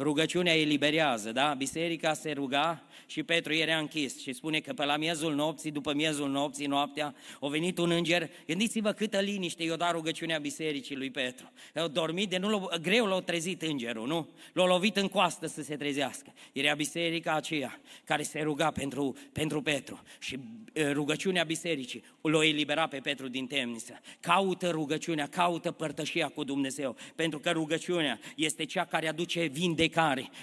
Rugăciunea eliberează, da? Biserica se ruga și Petru era închis și spune că pe la miezul nopții, după miezul nopții, noaptea, a venit un înger. Gândiți-vă câtă liniște i-a dat rugăciunea bisericii lui Petru. Au dormit, de nu greu l-a trezit îngerul, nu? L-a lovit în coastă să se trezească. Era biserica aceea care se ruga pentru, pentru Petru și rugăciunea bisericii l-a eliberat pe Petru din temniță. Caută rugăciunea, caută părtășia cu Dumnezeu, pentru că rugăciunea este cea care aduce vindecare.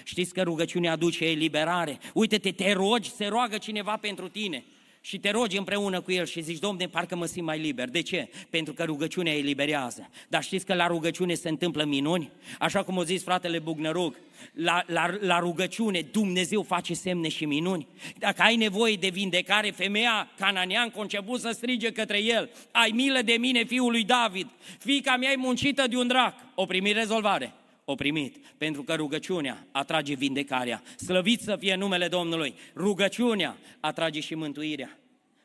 Știți că rugăciunea aduce eliberare. Uite-te, te rogi, se roagă cineva pentru tine și te rogi împreună cu El și zici, Domne, parcă mă simt mai liber. De ce? Pentru că rugăciunea eliberează. Dar știți că la rugăciune se întâmplă minuni? Așa cum a zis fratele Bugnăruc, la, la, la rugăciune Dumnezeu face semne și minuni. Dacă ai nevoie de vindecare, femeia cananean conceput să strige către el, ai milă de mine, fiul lui David, fica mea e muncită de un drac. O primi rezolvare o primit, pentru că rugăciunea atrage vindecarea. Slăvit să fie numele Domnului. Rugăciunea atrage și mântuirea.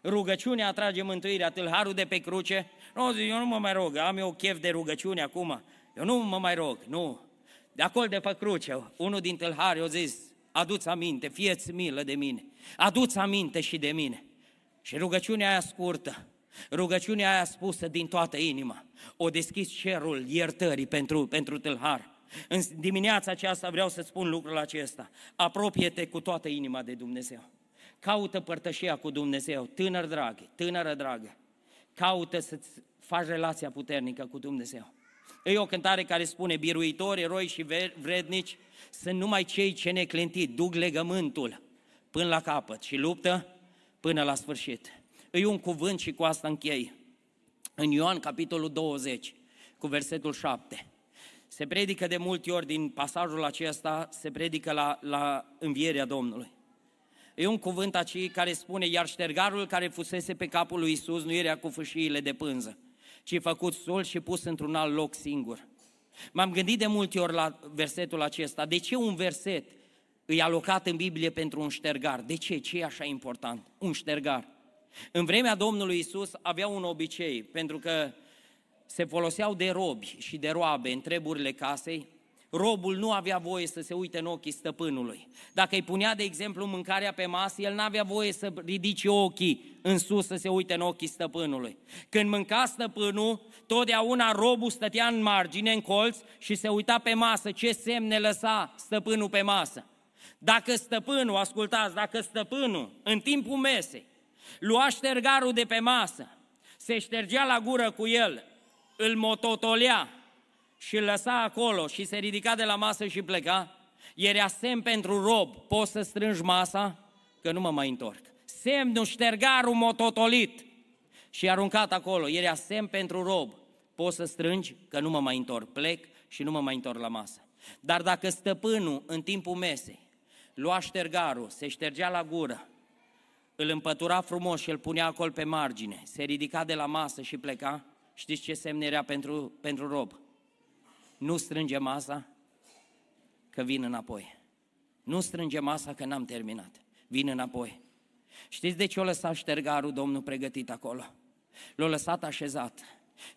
Rugăciunea atrage mântuirea. Tâlharul de pe cruce, nu zic, eu nu mă mai rog, am eu chef de rugăciune acum. Eu nu mă mai rog, nu. De acolo de pe cruce, unul din tâlhari a zis, aduți aminte, fieți milă de mine. Aduți aminte și de mine. Și rugăciunea aia scurtă, rugăciunea aia spusă din toată inima, o deschis cerul iertării pentru, pentru tâlhar. În dimineața aceasta vreau să spun lucrul acesta. Apropie-te cu toată inima de Dumnezeu. Caută părtășia cu Dumnezeu, tânăr drag, tânără dragă. Caută să-ți faci relația puternică cu Dumnezeu. E o cântare care spune, biruitori, eroi și vrednici sunt numai cei ce neclintit, duc legământul până la capăt și luptă până la sfârșit. E un cuvânt și cu asta închei. În Ioan, capitolul 20, cu versetul 7. Se predică de multe ori din pasajul acesta, se predică la, la învierea Domnului. E un cuvânt aici care spune, iar ștergarul care fusese pe capul lui Isus nu era cu fâșiile de pânză, ci făcut sol și pus într-un alt loc singur. M-am gândit de multe ori la versetul acesta. De ce un verset îi alocat în Biblie pentru un ștergar? De ce? Ce e așa important? Un ștergar. În vremea Domnului Isus avea un obicei, pentru că se foloseau de robi și de roabe în treburile casei, robul nu avea voie să se uite în ochii stăpânului. Dacă îi punea, de exemplu, mâncarea pe masă, el nu avea voie să ridice ochii în sus să se uite în ochii stăpânului. Când mânca stăpânul, totdeauna robul stătea în margine, în colț și se uita pe masă ce semne lăsa stăpânul pe masă. Dacă stăpânul, ascultați, dacă stăpânul în timpul mesei lua ștergarul de pe masă, se ștergea la gură cu el, îl mototolea și îl lăsa acolo și se ridica de la masă și pleca, era semn pentru rob, poți să strângi masa, că nu mă mai întorc. Semnul ștergarul mototolit și aruncat acolo, era semn pentru rob, poți să strângi, că nu mă mai întorc, plec și nu mă mai întorc la masă. Dar dacă stăpânul în timpul mesei lua ștergarul, se ștergea la gură, îl împătura frumos și îl punea acolo pe margine, se ridica de la masă și pleca, Știți ce semn era pentru, pentru rob? Nu strânge masa, că vin înapoi. Nu strânge masa, că n-am terminat. Vin înapoi. Știți de ce o lăsat ștergarul Domnul pregătit acolo? L-a lăsat așezat.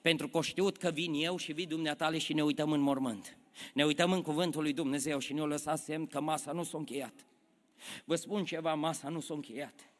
Pentru că știut că vin eu și vii dumneatale și ne uităm în mormânt. Ne uităm în cuvântul lui Dumnezeu și ne-a lăsat semn că masa nu s-a încheiat. Vă spun ceva, masa nu s-a încheiat.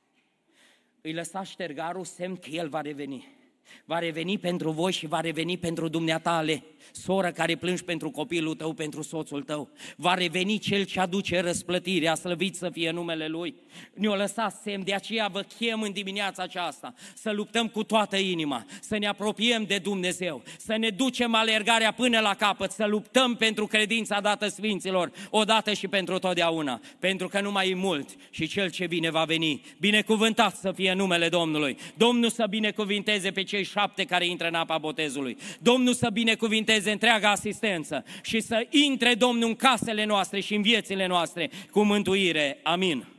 Îi lăsa ștergarul semn că el va reveni va reveni pentru voi și va reveni pentru dumneatale, soră care plângi pentru copilul tău, pentru soțul tău. Va reveni cel ce aduce răsplătirea, slăvit să fie numele Lui. Ne-o lăsat semn, de aceea vă chem în dimineața aceasta să luptăm cu toată inima, să ne apropiem de Dumnezeu, să ne ducem alergarea până la capăt, să luptăm pentru credința dată Sfinților, odată și pentru totdeauna, pentru că nu mai e mult și cel ce vine va veni. Binecuvântat să fie numele Domnului. Domnul să binecuvinteze pe cei șapte care intră în apa botezului. Domnul să binecuvinteze întreaga asistență și să intre Domnul în casele noastre și în viețile noastre cu mântuire. Amin.